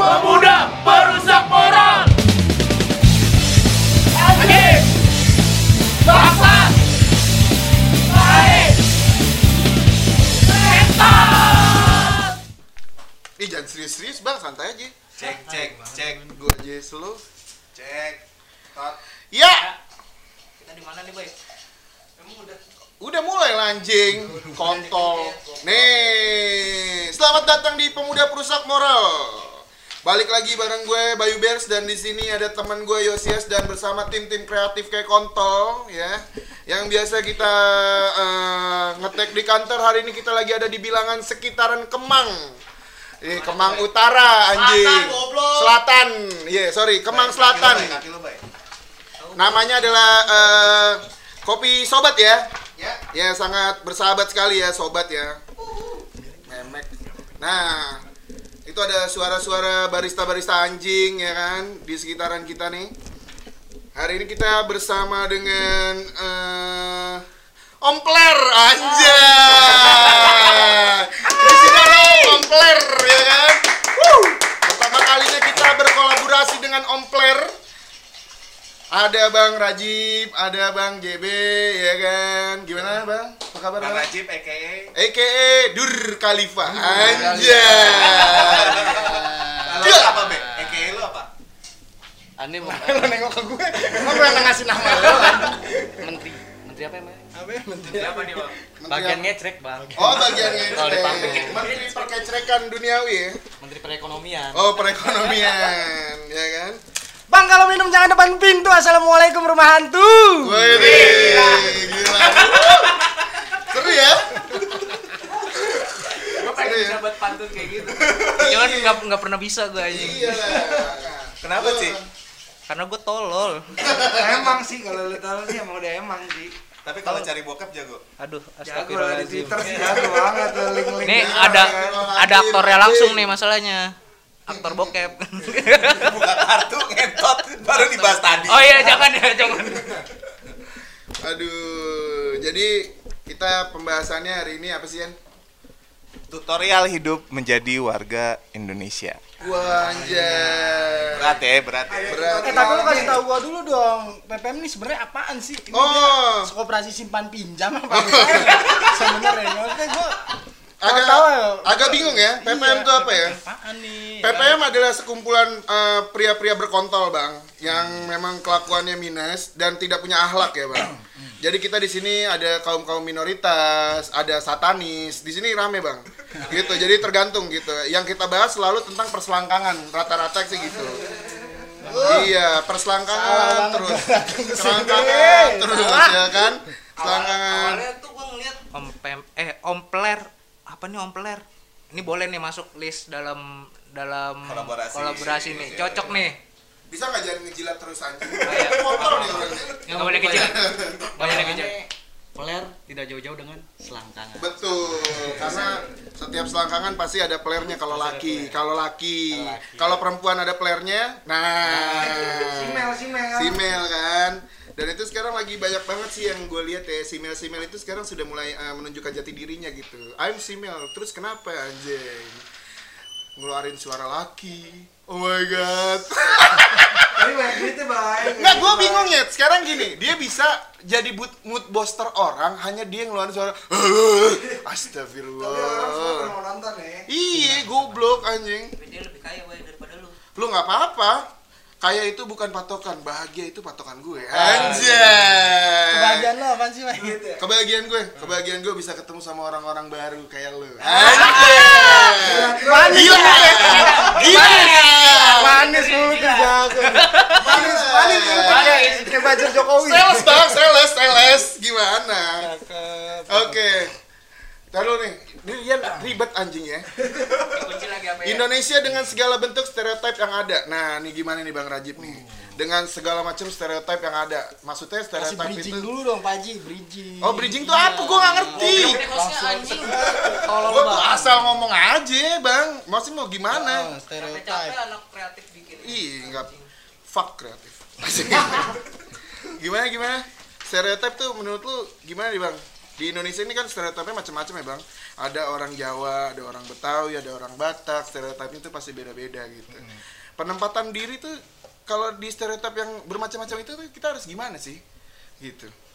Pemuda perusak moral. Anjing. Bangsa. Baik. Setan. Ih jangan serius-serius bang, santai aja. Cek, cek, cek, Gua aja slow. cek. Cut. Ya, Kita di mana nih, Boy? udah mulai lanjing, kontol. Nih, selamat datang di Pemuda Perusak Moral. Balik lagi bareng gue Bayu Bears dan di sini ada teman gue Yosias dan bersama tim-tim kreatif kayak kontol ya. Yang biasa kita eh, ngetek di kantor hari ini kita lagi ada di bilangan sekitaran Kemang. Eh, Kemang Utara anjing. Selatan. Iya, sorry, Kemang Selatan. Namanya adalah eh, Kopi Sobat ya. Ya. Ya sangat bersahabat sekali ya sobat ya. Memek. Nah, itu ada suara-suara barista-barista anjing ya kan di sekitaran kita nih. Hari ini kita bersama dengan Ompler anjay. Di sini ada Ompler ya kan. Pertama kalinya kita berkolaborasi dengan Ompler. Ada Bang Rajib, ada Bang JB, ya kan? Gimana Bang? Apa kabar Bang Bang? Rajib, a.k.a. AKA Dur Khalifa. Anjay. Lu Gila. apa, Be? A.k.a. lu apa? Ane mau Lo nengok ke gue, emang gue yang ngasih nama lo? menteri menteri apa emang Siapa nih, Bang? bagian ngecrek bang Oh di pabrik. Menteri perkecerekan duniawi ya? menteri perekonomian Oh perekonomian, ya kan? Bang kalau minum jangan depan pintu. Assalamualaikum rumah hantu. Wih, gila. Seru ya? Gue pengen Seru ya? bisa buat pantun kayak gitu. cuman nggak nggak pernah bisa gue aja Iya. Kenapa sih? karena gue tolol emang sih kalau lu tahu sih emang udah emang sih. Tapi kalau cari bokap jago. aduh Jago di Twitter sih jago banget link-link. nih ada kan. ada aktornya langsung nih masalahnya aktor bokep Buka kartu, ngentot, baru dibahas tadi. oh iya jangan ya jangan Aduh, jadi kita pembahasannya hari ini apa sih, Yan? Tutorial hidup menjadi warga Indonesia. Wah, anjay. Berat ya, berat ya. Berat. Eh tapi lu kasih tahu gua dulu dong. PPM ini sebenarnya apaan sih? Ini Oh. dia koperasi simpan pinjam apa? sebenarnya maksudnya gua Agak, tahu ya. agak bingung ya, PPM Iya, itu apa ya? Apaan nih? PPM adalah sekumpulan eh, pria-pria berkontol, Bang, yang memang kelakuannya minus dan tidak punya akhlak ya, Bang. Jadi kita di sini ada kaum-kaum minoritas, ada satanis. Di sini rame, Bang. Gitu. Jadi tergantung gitu. Yang kita bahas selalu tentang perselangkangan, rata-rata sih gitu. Iya, perselangkangan terus. Selangkangan terus ya kan? Selangkangan. awalnya tuh gue ngeliat om pem eh ompler apa nih ompler ini boleh nih masuk list dalam dalam Kolaborasi. kolaborasi nih cocok nih Bisa nggak jangan ngejilat terus anjing? iya. Kontol nih orangnya. nggak boleh kecil nggak boleh kecil Peler tidak jauh-jauh dengan selangkangan. Betul, karena setiap selangkangan pasti ada playernya kalau laki, kalau laki, kalau perempuan ada playernya, nah, Simel, simel. simel kan. Dan itu sekarang lagi banyak banget sih yang gue lihat ya, simel simel itu sekarang sudah mulai eh, menunjukkan jati dirinya gitu. I'm simel, terus kenapa anjing? Ngeluarin suara laki. Oh my god. Tapi banyak duitnya, Bang. Nggak, gue bingung ya. Sekarang gini, dia bisa jadi mood, mood booster orang hanya dia yang ngeluarin suara Tapi orang semua Astagfirullah. pernah mau nonton ya. Iya, goblok anjing. dia lebih kaya boy daripada lu Lu nggak apa-apa. Kaya itu bukan patokan, bahagia itu patokan gue. Anjay. Kebahagiaan lo apaan sih, Bang? Kebahagiaan gue, kebahagiaan gue bisa ketemu sama orang-orang baru kayak lu. Anjay. Manis, Gila. Gila. manis mulu tuh jago. Manis, manis mulu tuh kayak kayak buzzer Jokowi. Sales bang, sales, sales. Gimana? Oke. Taruh nih, ini Ian ribet anjing ya. kunci lagi apa ya Indonesia dengan segala bentuk stereotip yang ada. Nah, nih gimana nih Bang Rajib nih? Dengan segala macam stereotip yang ada. Maksudnya Kasih stereotip bridging itu dulu dong, Pak Haji, bridging. Oh, bridging tuh apa? Gua nggak ngerti. ini anjing Tolong Gua tuh asal ngomong aja, Bang. Maksudnya mau Oh, gimana? stereotype. capek anak kreatif bikin Ih, enggak fuck kreatif. gimana gimana? Stereotip tuh menurut lu gimana nih, Bang? Di Indonesia ini kan stereotipnya macam-macam ya bang. Ada orang Jawa ada orang Betawi ada orang Batak stereotipnya itu pasti beda-beda gitu. Penempatan diri tuh kalau di stereotip yang bermacam-macam itu kita harus gimana sih? Gitu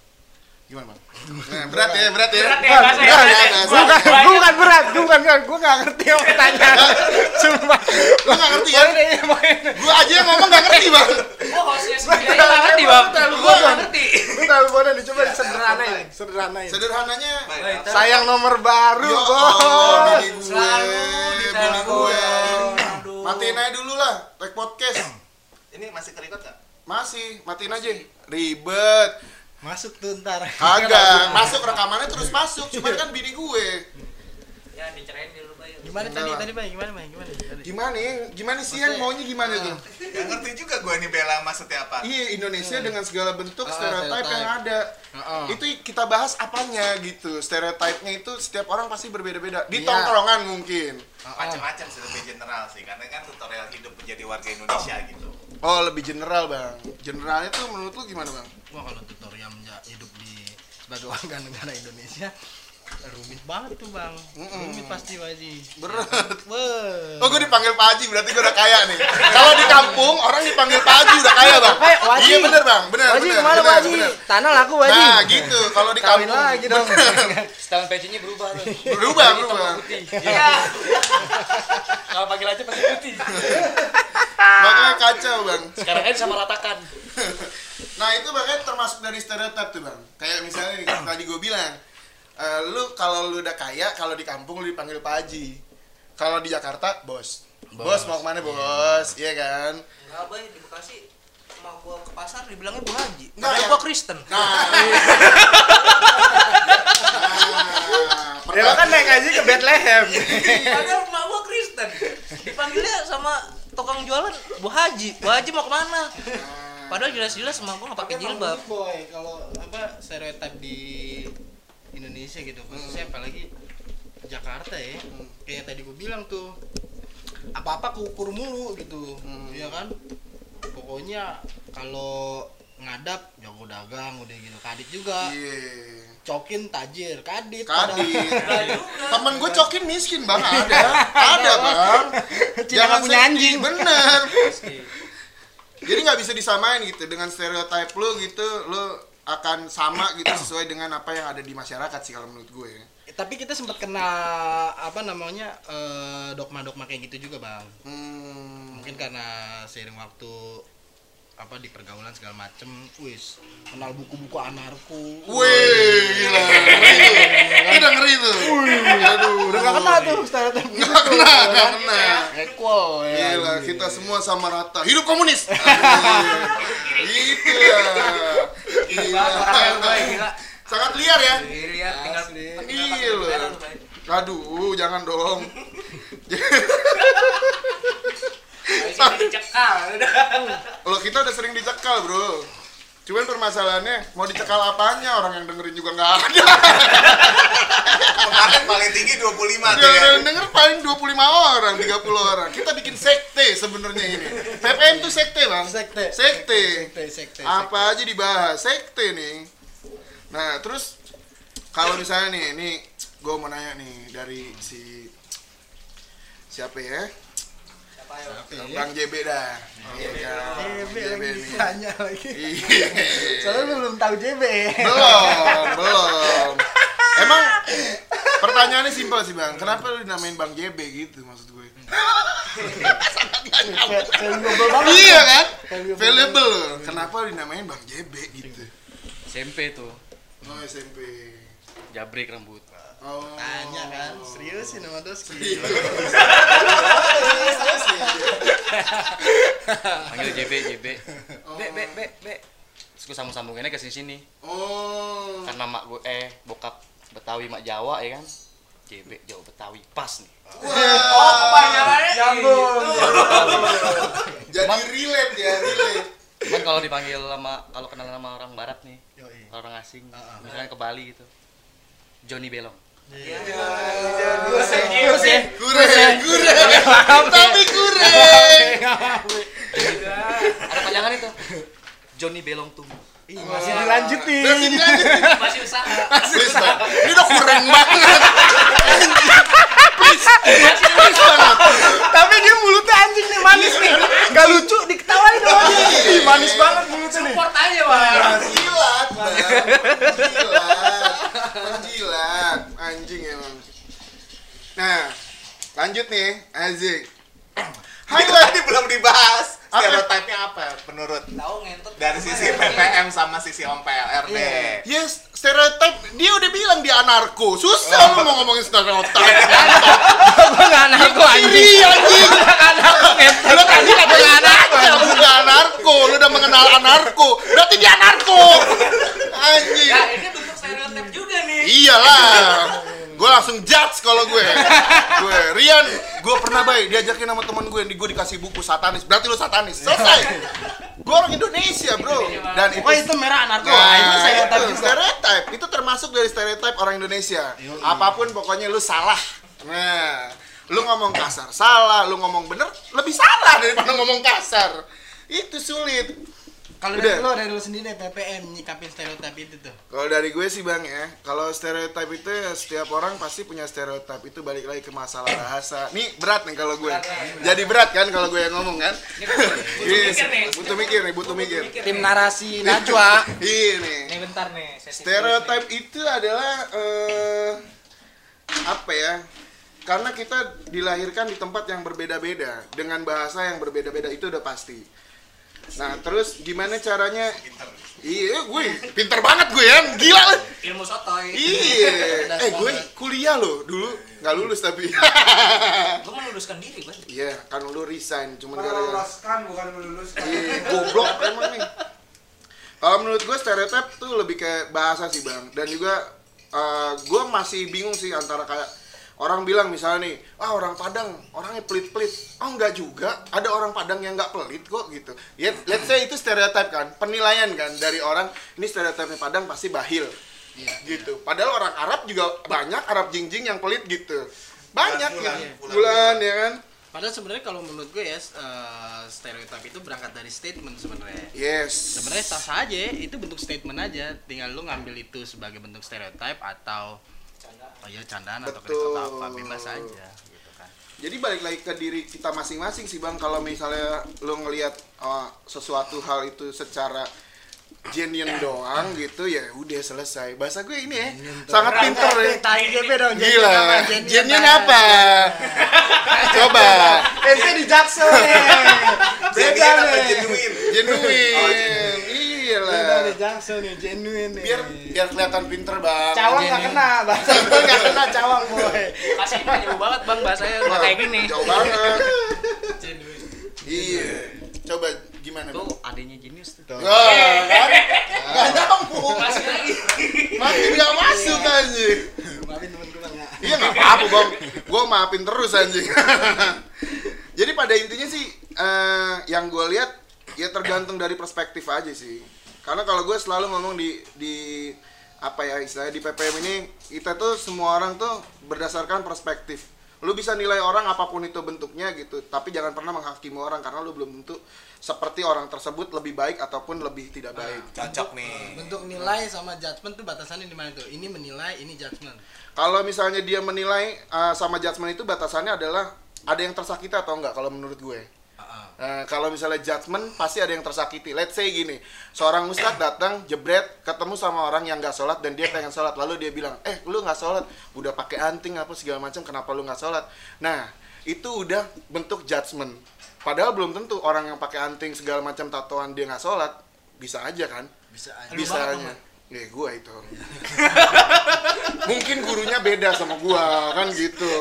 gimana bang nah, berat ya berat ya Berat ya, bahasa ya, ya. Gue bukan, gue bukan berat, gue bukan berat, gue gak ngerti apa pertanyaan Sumpah Lu gak ngerti ya? Gua aja yang ngomong gak ngerti bang Oh, hostnya sendiri nggak ngerti, Bang. Nggak bodoh. ngerti. Gue terlalu bodoh nih, coba sederhanain Sederhanain Sederhananya Sayang nomor baru, bos gue, Selalu ditelepon. gue. Matiin aja dulu lah, take podcast. Ini masih kerikot nggak? Masih, matiin aja. Ribet. Masuk tuh ntar Kagak, masuk rekamannya terus masuk. Cuman kan bini gue. Ya, dicerain dulu, Bayu. Gimana tadi- tadi, Bay? Gimana, Bay? Gimana? Gimana ya? Gimana sih yang maunya gimana tuh? Gak ngerti juga gue nih Bella maksudnya apa. Iya, Indonesia dengan segala bentuk Ah, stereotip stereotype. yang ada. Itu kita bahas apanya gitu. Stereotipnya itu setiap orang pasti berbeda-beda. Di Iya. tongkrongan mungkin. Macam-macam sih lebih general sih, karena kan tutorial hidup menjadi warga Indonesia gitu. Oh, lebih general, Bang. Generalnya tuh menurut lu gimana, Bang? Wah kalau tutorial hidup di sebagai warga negara Indonesia rumit banget tuh bang rumit pasti Waji Berat. Wah. Oh, gue dipanggil Pak Haji, berarti gue udah kaya nih. Kalau di kampung, orang dipanggil Pak Haji udah kaya, Bang. Eh, Waji. Iya bener, Bang. Bener, Waji bener, ke mana bener, Waji? bener. Tanah laku Waji. Nah, gitu. Kalau di Kawin kampung. lagi dong. Setelan pecinya berubah tuh. Berubah, berubah. Putih. Iya. Kalau panggil aja pasti putih. Makanya kacau, Bang. Sekarang aja sama ratakan. Nah, itu makanya termasuk dari stereotip tuh, Bang. Kayak misalnya tadi gue bilang, eh, lu kalau lu udah kaya, kalau di kampung lu dipanggil Pak Haji. Kalau di Jakarta, bos. Bos, mau ke mana, bos? Iya kan? Enggak, Bay, di Bekasi mau gua ke pasar dibilangnya Bu Haji. Padahal ya. gua Kristen. Nah. nah, Ya lo kan naik haji ke Bethlehem. Padahal emak gua Kristen. Dipanggilnya sama tukang jualan Bu Haji. Bu Haji mau ke mana? Padahal jelas-jelas emak gua nggak pakai jilbab. boy kalau apa stereotip di Indonesia gitu khususnya apalagi Jakarta ya. Kayak tadi gue bilang tuh apa-apa kukur mulu gitu ya kan? Pokoknya kalau ngadap jago dagang udah gitu. Kadit juga. Iya. cokin tajir. Kadit Kadit. padahal. Temen gue cokin miskin bang. Ada, ada bang. Nggak punya anjing. Bener. Jadi nggak bisa disamain gitu dengan stereotip lu gitu, lu akan sama gitu sesuai dengan apa yang ada di masyarakat sih kalau menurut gue. tapi kita sempat kena apa namanya eh, dogma-dogma kayak gitu juga bang Hmm. mungkin karena seiring waktu apa di pergaulan segala macem wis kenal buku-buku anarko Wih, gila. Itu udah ngeri tuh. Aduh. udah gak kena tuh stereotip gitu Nggak kena, nggak kena. equal ya Gila, kita semua sama rata. Hidup komunis. gitu ya. Gila. Orangnya lu, Bay, gila. Sangat liar ya. Tinggal Asli. tinggal Iya loh. Aduh, jangan dong. Loh, kita udah sering dicekal, Bro. Cuman permasalahannya mau dicekal apanya orang yang dengerin juga nggak ada. Kemarin paling tinggi 25 tuh Yang ya. yang denger paling 25 orang, 30 orang. Kita bikin sekte sebenarnya ini. PPM tuh sekte, Bang. sekte Sekte. sekte sekte Apa aja dibahas, sekte nih. Nah, terus kalau misalnya nih, ini gue mau nanya nih dari si siapa ya? Bang JB dah. Iya kan? JB JB lagi ditanya lagi Iya. soalnya lu belum tahu JB belum, belum. Emang pertanyaannya simpel sih bang. Kenapa lu dinamain Bang JB gitu maksud gue? iya kan? Valuable Valuable loh. Kenapa lu dinamain Bang JB gitu? SMP tuh. Oh SMP. Jabrik rambut. Oh. tanya kan serius sih nama Doski Iya. Panggil JB, JB. Oh. Be, be, be, be. Terus gue sambung-sambunginnya ke sini-sini. Oh. Karena mak gue eh bokap Betawi mak Jawa ya kan. JB Jawa Betawi pas nih. Oh, kepanjangannya Nyambung. Jadi relate ya, relate. Cuman kalau dipanggil sama kalau kenal sama orang barat nih, Yoi. orang asing, Ah, ah. misalnya ke Bali gitu. Johnny Belong. Serius ya Kurang, kurang. Tapi kurang. Ada panjangan itu. Johnny Belong tuh. Ih, masih dilanjutin. Masih dilanjutin. Masih usaha. Please, Bang. Ini udah kurang banget. Please, please banget. Tapi dia mulutnya anjing nih manis nih. Gak lucu diketawain dia. Ih, manis banget mulutnya nih. Support aja, Bang. Penjilat, Bang. Penjilat. Penjilat. Anjing emang. Nah, lanjut nih, Azik. Highlight Tadi belum dibahas. Stereotipnya apa menurut Tahu ngentot. dari sisi PPM sama sisi Om PLRD? Yes, stereotip dia udah bilang dia anarko. Susah lu mau ngomongin stereotip. Gua gak anarko anjing. Anjing. Anarko ngentot. Lu tadi kata anarko. Ya, bukan anarko. Lu udah mengenal anarko. Berarti dia anarko. Anjing. Ya, ini stereotip juga nih. Iyalah. Gue langsung judge kalau gue. Gue Rian, gue pernah baik diajakin sama teman gue, di gue dikasih buku satanis. Berarti lu satanis. Selesai. Gue orang Indonesia, Bro. Dan itu Oh itu merah anarko. Nah, Ah, itu stereotip itu, juga. stereotip. Itu termasuk dari stereotip orang Indonesia. Apa pun pokoknya lu salah. Nah, lu ngomong kasar salah, lu ngomong bener lebih salah daripada ngomong kasar. Itu sulit. Kalau dari lo dari lo sendiri PPM nyikapin stereotip itu tuh. Kalau dari gue sih bang ya, kalau stereotip itu ya setiap orang pasti punya stereotip itu balik lagi ke masalah bahasa. Nih berat nih kalau gue, jadi berat kan kalau gue yang ngomong kan? Ini butuh mikir nih. butuh mikir nih, butuh mikir. Tim narasi Najwa. Ini. Nih bentar nih. sesi Stereotip itu adalah eh, apa ya? Karena kita dilahirkan di tempat yang berbeda-beda dengan bahasa yang berbeda-beda itu udah pasti. Nah, terus gimana caranya? Iya, gue pinter banget gue ya, gila lah. Ilmu sotoy. Iya, eh gue kuliah loh dulu nggak lulus tapi. Gue meluluskan diri, Bang. Iya, kan lu resign cuman gara-gara. meloloskan bukan meluluskan Iya, goblok emang nih. Kalau menurut gue stereotip tuh lebih kayak bahasa sih bang, dan juga eh, gue masih bingung sih antara kayak orang bilang misalnya nih, ah orang Padang orangnya pelit-pelit, oh enggak juga, ada orang Padang yang nggak pelit kok gitu. Ya, let's say itu stereotip kan, penilaian kan dari orang, ini stereotipnya Padang pasti bahil, gitu. Padahal orang Arab juga banyak Arab jingjing yang pelit gitu, banyak Bulan, ya, bulan, bulan ya kan. Padahal sebenarnya kalau menurut gue ya eh, stereotip itu berangkat dari statement sebenarnya. Yes. Sebenarnya sah sah aja, itu bentuk statement aja. Tinggal lu ngambil itu sebagai bentuk stereotip atau oh ya candaan atau kritik atau apa bebas aja gitu kan. Jadi balik lagi ke diri kita masing-masing sih bang. Kalau misalnya lo ngelihat uh, sesuatu hal itu secara genuine doang gitu ya udah selesai. Bahasa gue ini ya sangat pinter ya. GP dong. Gila. Genuine apa? Coba. Ente di Jackson. Beda genuine? Genuine. Iya lah. Jackson nih, genuine nih. Biar biar kelihatan pinter bang. cawang nggak kena, bahasa gue nggak kena cawang boy. Kasih jauh banget, Bang, bahasanya nggak kayak gini. Jauh banget. Iya. Coba gimana bang? Tuh adanya jenius tuh. Wah, kan? Gak nyambung. Kasih lagi. Makin gak masuk anjing. Maafin temen gue bang ya. Iya nggak apa-apa bang, gue maafin terus anjing. Jadi pada intinya sih, eh, yang gue lihat ya tergantung dari perspektif aja sih. Karena kalau gue selalu ngomong di di apa ya istilahnya di PPM ini kita tuh semua orang tuh berdasarkan perspektif. Lu bisa nilai orang apa pun itu bentuknya gitu, tapi jangan pernah menghakimi orang karena lu belum tentu seperti orang tersebut lebih baik ataupun lebih tidak baik. Cocok nih. Bentuk nilai sama judgement tuh batasannya di mana tuh? Ini menilai, ini judgement. Kalau misalnya dia menilai uh, sama judgement itu batasannya adalah ada yang tersakiti atau enggak kalau menurut gue. Nah, kalau misalnya judgement pasti ada yang tersakiti. Let's say gini, seorang ustadz datang jebret ketemu sama orang yang nggak sholat dan dia pengen sholat lalu dia bilang, eh lu nggak sholat, udah pakai anting apa segala macam, kenapa lu nggak sholat? Nah itu udah bentuk judgement. Padahal belum tentu orang yang pakai anting segala macam tatoan dia nggak sholat bisa aja kan? Bisa aja. bisa aja. Ya gua itu. Mungkin gurunya beda sama gua kan gitu.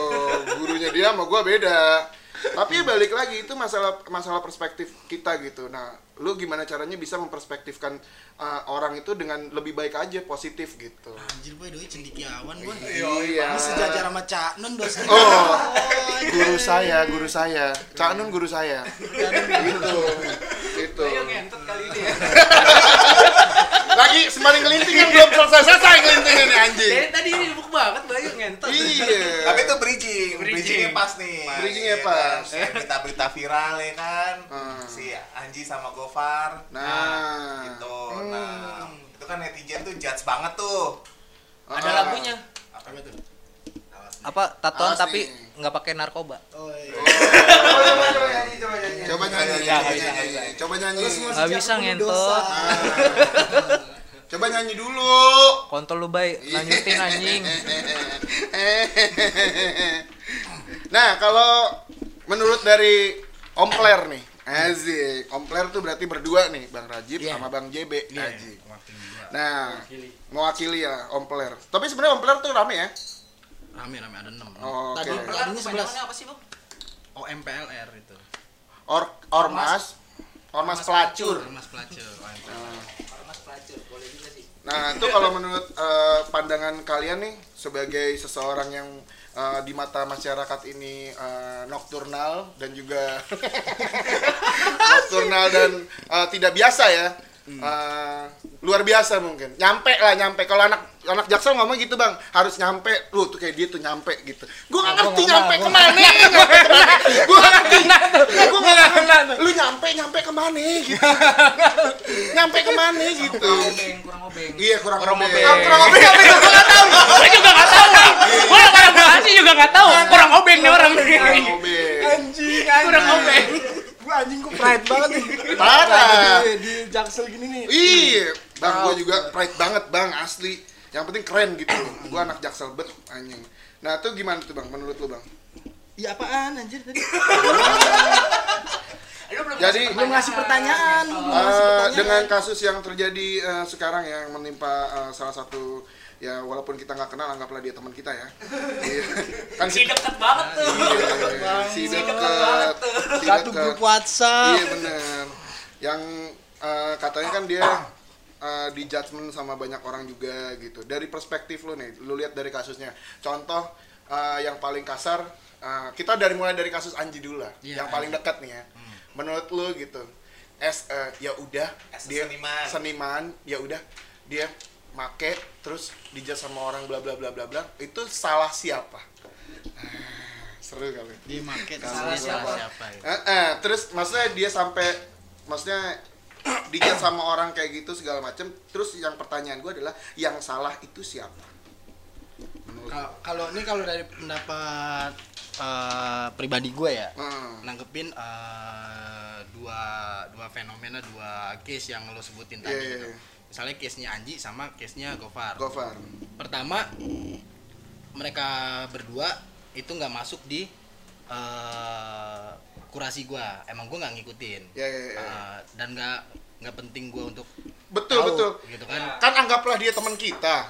Gurunya dia sama gua beda. Tapi ya balik lagi itu masalah masalah perspektif kita gitu. Nah, lu gimana caranya bisa memperspektifkan uh, orang itu dengan lebih baik aja positif gitu. Anjir boy, doi cendikiawan boy. Iya. Sejajar sama Cak Nun dosen. Oh, guru saya, guru saya. Cak Nun guru saya. Gitu. Gitu. Ayo ngentot kali ini ya. Lagi sembari ngelinting kan belum selesai-selesai ngelintingnya nih anjing. Dari tadi sibuk banget Bayu ngentot. Iya. Tapi itu bridging, Bridging. bridgingnya pas nih. Bridgingnya Iya pas. kan? Kayak berita-berita viral ya kan. Hmm. Si Anji sama Gofar. Nah. Gitu. Nah, itu kan netizen tuh judge banget tuh. Ada Ah. lagunya. Apa tuh? Apa tatoan tapi nggak pakai narkoba. Oh iya. Coba nyanyi, coba nyanyi. Coba nyanyi, coba nyanyi. Coba nyanyi. Nggak bisa ngentot. Coba nyanyi dulu. Kontol lu bay, lanjutin anjing. nah, kalau menurut dari Om Kler nih, Azik. Om Kler tuh berarti berdua nih, Bang Rajib Iya. sama Bang JB. Iya. Azik. Wakil gua. Nah, mewakili ya Om Kler. Tapi sebenarnya Om Kler tuh rame ya. Rame rame ada 6. Oh, Tadi oke. tadinya 11. Kepanjangannya apa sih, Bang? OMPLR itu. Or Ormas, Ormas pelacur. Mas pelacur. OMPLR. Nah, Ormas pelacur, boleh juga sih. Nah, itu kalau menurut eh, pandangan kalian nih sebagai seseorang yang eh, di mata masyarakat ini eh, nokturnal dan juga nokturnal dan eh, tidak biasa ya. Eh, luar biasa mungkin. Nyampe lah, nyampe. Kalau anak anak jaksel ngomong gitu, Bang, harus nyampe. Lu tuh kayak dia tuh nyampe gitu. Gua nggak ngerti nyampe ke mana. Gua nggak ngerti. Gua nggak ngerti. Lu nyampe nyampe ke mana gitu. Nyampe ke mana gitu. Kurang obeng, kurang obeng. Iya kurang Kurang obeng. obeng. Kurang obeng apa? Gua nggak tahu. Gue juga nggak tahu. Gue orang Bekasi juga nggak tahu. Kurang obeng nih orang. Kurang obeng. Anjing, anjing. Kurang obeng. Gua anjing gua pride banget nih. Parah. Di Jaksel gini nih. Iya, bang gua juga pride banget bang asli. Yang penting keren gitu. Gua anak jaksel bet anjing. Nah itu gimana tuh bang? Menurut lu bang? Ya apaan anjir tadi? Lu belum Jadi Belum ngasih pertanyaan. belum ngasih pertanyaan. dengan kasus yang terjadi eh, sekarang yang menimpa eh, salah satu ya walaupun kita nggak kenal anggaplah dia teman kita ya. Iya. kan Si deket banget tuh. Iya, si Si deket tuh. si satu deket. grup WhatsApp. Iya bener. Yang eh, katanya kan dia eh, di judgment sama banyak orang juga gitu. Dari perspektif lu nih, lu lihat dari kasusnya. Contoh eh, yang paling kasar, eh, kita dari mulai dari kasus Anji dulu lah, Iya, yang paling dekat nih ya. Menurut lu gitu, es eh, ya udah dia seniman. seniman, ya udah dia make terus dijudge sama orang bla bla bla bla bla itu salah siapa? Ah, Seru kali. Dia market Salah salah siapa? siapa ya? Eh, eh, terus maksudnya dia sampai maksudnya dijat sama orang kayak gitu segala macem terus yang pertanyaan gue adalah yang salah itu siapa Kalau- ini kalau dari pendapat eh, pribadi gue ya, Hmm. nanggepin eh, dua dua fenomena dua case yang lo sebutin Iya, tadi. iya, gitu. iya. Misalnya case-nya Anji sama case-nya Gofar. Gofar Pertama, mereka berdua itu nggak masuk di eh, kurasi gua. Emang gua nggak ngikutin. ya ya, ya. Eh, dan nggak nggak penting gua untuk betul tahu, betul gitu kan. kan anggaplah dia teman kita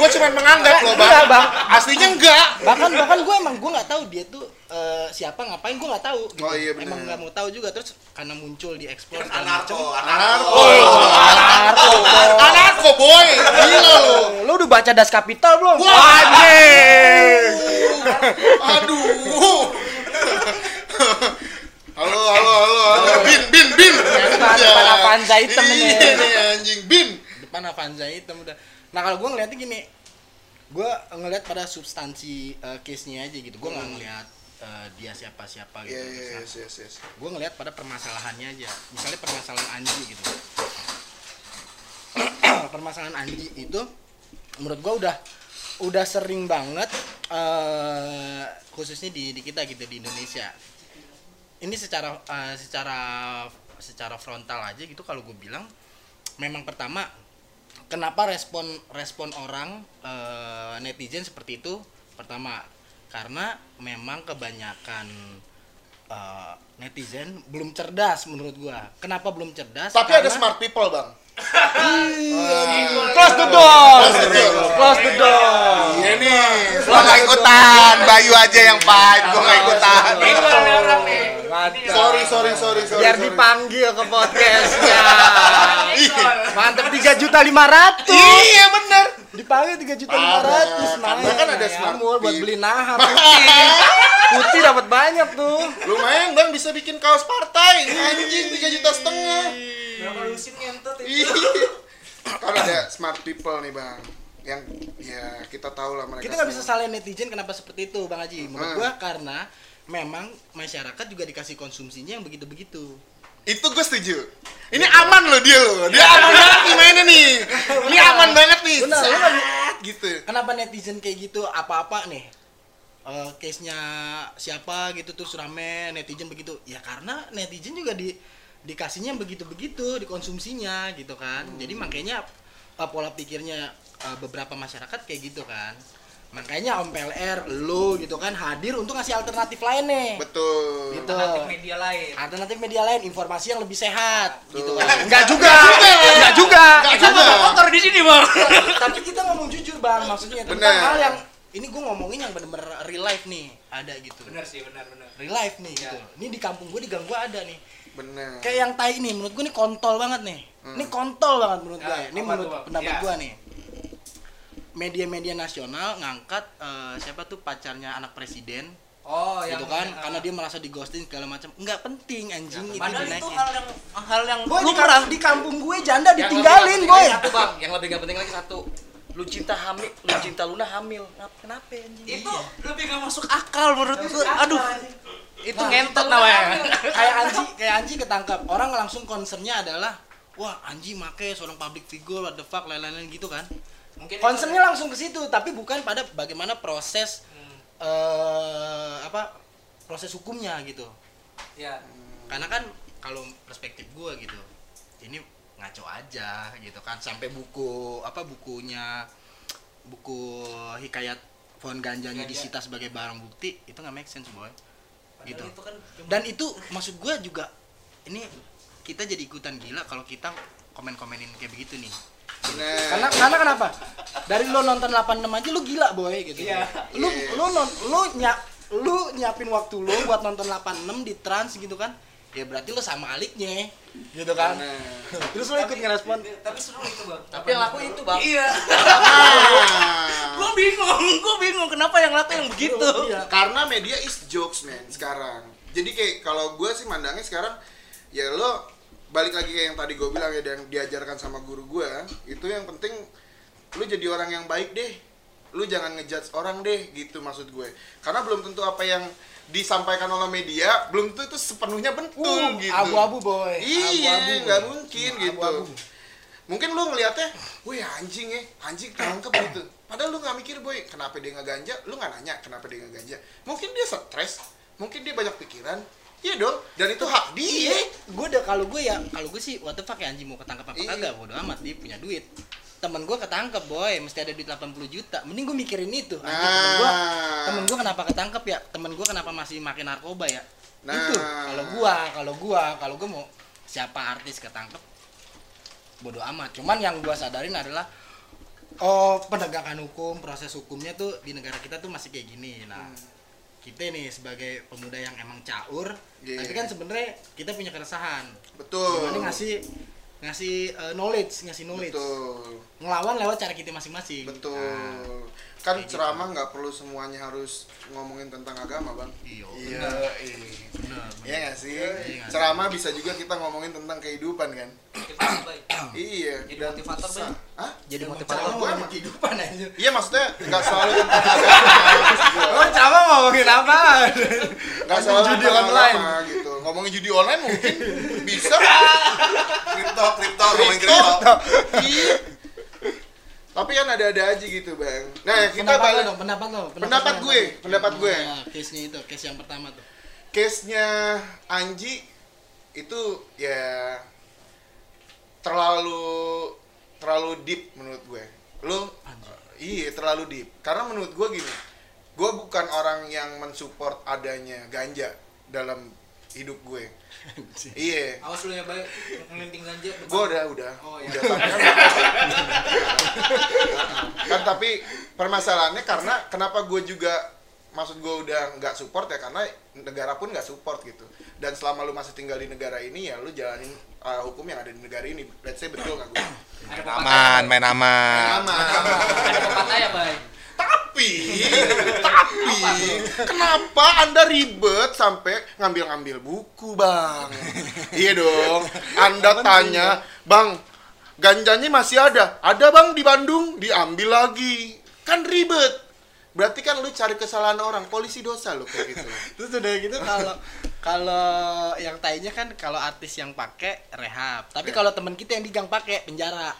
gue cuma menganggap loh bang Bang. aslinya enggak bahkan bahkan gue emang gue nggak tahu dia tuh eh, siapa ngapain gue nggak tahu gitu. Oh, iya, bener. emang nggak mau tahu juga terus karena muncul di explore Kan segala anarko, anarko. anarko anarko boy gila lo lo udah baca das kapital belum Wah, aduh halo halo halo. Bin bin bin. Depan- depan Avanza hitam ini. iya nih anjing bin. Depan Avanza hitam udah. Nah kalau gue ngeliatnya gini. Gue ngeliat pada substansi eh, case-nya aja gitu. Gue nggak ngeliat eh, dia siapa siapa gitu. Iya iya Terus, yes yes yes. Gue ngeliat pada permasalahannya aja. Misalnya permasalahan Anji gitu. Permasalahan Anji itu menurut gue udah udah sering banget eh, khususnya di, di kita gitu di Indonesia ini secara eh, secara secara frontal aja gitu kalau gue bilang. Memang pertama kenapa respon respon orang eh, netizen seperti itu? Pertama karena memang kebanyakan eh, netizen belum cerdas menurut gua. Kenapa belum cerdas? Tapi ada Karena- smart people bang. Close the door. Close the door. Iya nih. Gua nggak ikutan, Bayu aja yang fight, gua nggak ikutan. Ikut nih orang nih. Sorry sorry sorry sorry biar sorry. dipanggil ke podcastnya. Iya. mantep tiga juta lima ratus. Iya bener. Dipanggil tiga juta lima ratus Karena kan ada smart buat beli naha putih. Putih dapat banyak tuh. Lumayan bang bisa bikin kaos partai. Anjing tiga juta setengah. Berapa lusin ngentot itu? Iya. kan ada smart people nih bang yang ya kita tahu lah mereka kita nggak bisa salahin netizen kenapa seperti itu bang Haji. Menurut Hmm. gua karena memang masyarakat juga dikasih konsumsinya yang begitu begitu itu gue setuju. Ini aman loh dia loh. Dia aman banget nih mainnya nih. Ini aman banget nih. Benar, gitu. Kenapa netizen kayak gitu apa-apa nih? Eh, case-nya siapa gitu terus rame netizen begitu. Ya karena netizen juga di dikasihnya yang begitu-begitu dikonsumsinya gitu kan. Jadi makanya eh, pola pikirnya eh, beberapa masyarakat kayak gitu kan makanya Om PLR lo gitu kan hadir untuk ngasih alternatif lain nih. Betul. Gitu. Alternatif media lain. alternatif media lain informasi yang lebih sehat gitu Betul. kan. Enggak juga. enggak juga. Nggak Kita juga. kotor di sini, Bang. tapi kita ngomong jujur bang maksudnya tentang Bener. hal yang ini gue ngomongin yang bener-bener real life nih ada gitu. Benar sih, benar benar. real life nih gitu. Ini di kampung gue di gang gue ada nih. Bener. Kayak yang tai nih menurut gue nih kontol banget nih. Ini kontol banget menurut Ya, gue ini apa menurut pendapat Ya. gue nih media-media nasional ngangkat eh, siapa tuh pacarnya anak presiden Oh, gitu yang kan yang- karena dia merasa di ghosting segala macam nggak penting anjing itu Padahal itu dinaikin hal yang hal yang Boy, di, lumrah. kam- di kampung gue janda Yang ditinggalin boy Satu bang, yang lebih gak penting lagi satu. Lu cinta hamil, lu cinta Luna hamil. Ngap- Kenapa anjing? Itu lebih gak masuk akal menurut gue. Aduh. Itu ngentot namanya. kayak Anji kayak Anji ketangkap orang langsung concernnya adalah wah Anji make seorang public figure what the fuck lain-lain gitu kan Mungkin concernnya langsung ke situ tapi bukan pada bagaimana proses eh apa proses hukumnya gitu. Ya. Karena kan kalau perspektif gua gitu ini ngaco aja gitu kan. Sampai buku apa bukunya buku hikayat pohon ganjanya Ganja. disita sebagai barang bukti itu nggak make sense boy. Gitu. itu kan dan itu maksud gue juga ini kita jadi ikutan gila kalau kita komen-komenin kayak begitu nih bener. Karena karena kenapa? Dari lo nonton 86 aja lu gila boy gitu. Iya. lu Yes. lu non, lu nyak lu nyiapin waktu lu buat nonton 86 di trans gitu kan? Ya berarti lu sama aliknya gitu kan? Bener. terus lu ikut ngerespon? tapi seru itu bang. Tapi yang laku itu bang. iya. Gue bingung gue bingung kenapa yang laku yang begitu. Iya. karena media is jokes man sekarang. Jadi kayak kalau gue sih mandangnya sekarang ya lo balik lagi kayak yang tadi gue bilang ya yang diajarkan sama guru gue itu yang penting lu jadi orang yang baik deh lu jangan ngejudge orang deh gitu maksud gue karena belum tentu apa yang disampaikan oleh media belum tentu itu sepenuhnya betul Uh, gitu abu-abu boy iya nggak mungkin Nah, gitu abu-abu. mungkin lu ngelihatnya, wih anjing ya, anjing tangkep gitu. Padahal lu nggak mikir boy, kenapa dia nggak ganja? Lu nggak nanya kenapa dia nggak ganja. Mungkin dia stres, mungkin dia banyak pikiran. Iya dong, dan itu hak dia. gue udah kalau gue ya kalau gue sih what the fuck ya anjing mau ketangkep apa Iya. kagak bodo amat dia punya duit. Temen gue ketangkep boy mesti ada duit 80 juta. Mending gue mikirin itu anjing temen gue Nah. temen gue kenapa ketangkep ya? Temen gue kenapa masih makin narkoba ya? Nah. itu kalau gua kalau gua kalau gue mau siapa artis ketangkep? Bodo amat. Cuman yang gua sadarin adalah oh penegakan hukum proses hukumnya tuh di negara kita tuh masih kayak gini. Nah kita nih sebagai pemuda yang emang caur Iya. tapi kan sebenarnya kita punya keresahan Betul. gimana ngasih ngasih eh, knowledge ngasih knowledge Betul. ngelawan lewat cara kita masing-masing Betul. Nah, kan kayak gitu. ceramah nggak perlu semuanya harus ngomongin tentang agama, Bang. iya Iya. iya. Iya nggak sih? Iya nggak sih? Ceramah bisa juga kita ngomongin tentang kehidupan kan? Iya. Jadi dan motivator, Bang. Hah? jadi motivator ngomongin emang. kehidupan aja Iya maksudnya nggak selalu tentang agama. oh ceramah ngomongin apa Nggak selalu judi online. agama gitu. Ngomongin judi online mungkin bisa. kripto kripto ngomongin kripto Iya. Tapi kan ada-ada aja gitu bang. Nah kita pendapat lo balik dong, pendapat lo Pendapat lo. gue, pendapat gue. Nah, case nya itu case yang pertama tuh case-nya Anji itu ya terlalu terlalu deep menurut gue. Lu iya terlalu deep. Karena menurut gue gini, gue bukan orang yang mensupport adanya ganja dalam hidup gue. iya. awas lu ya bay. Ngelinting ganja. Gue udah udah. Oh, iya. udah kan, kan tapi permasalahannya karena kenapa gue juga maksud gue udah nggak support ya karena negara pun nggak support gitu. Dan selama lu masih tinggal di negara ini ya lu jalanin uh, hukum yang ada di negara ini. Let's say betul nggak gue ada pepatah aman main aman. Aman. Ada pepatah ya bay tapi tapi kenapa anda ribet sampai ngambil-ngambil buku bang iya dong anda tanya bang ganjanya masih ada. Ada bang di Bandung, diambil lagi. Kan ribet. Berarti kan lu cari kesalahan orang, polisi dosa lu kayak gitu. Terus udah gitu kalau kalau yang tainya kan kalau artis yang pakai rehab. Tapi kalau temen kita yang digang pakai penjara.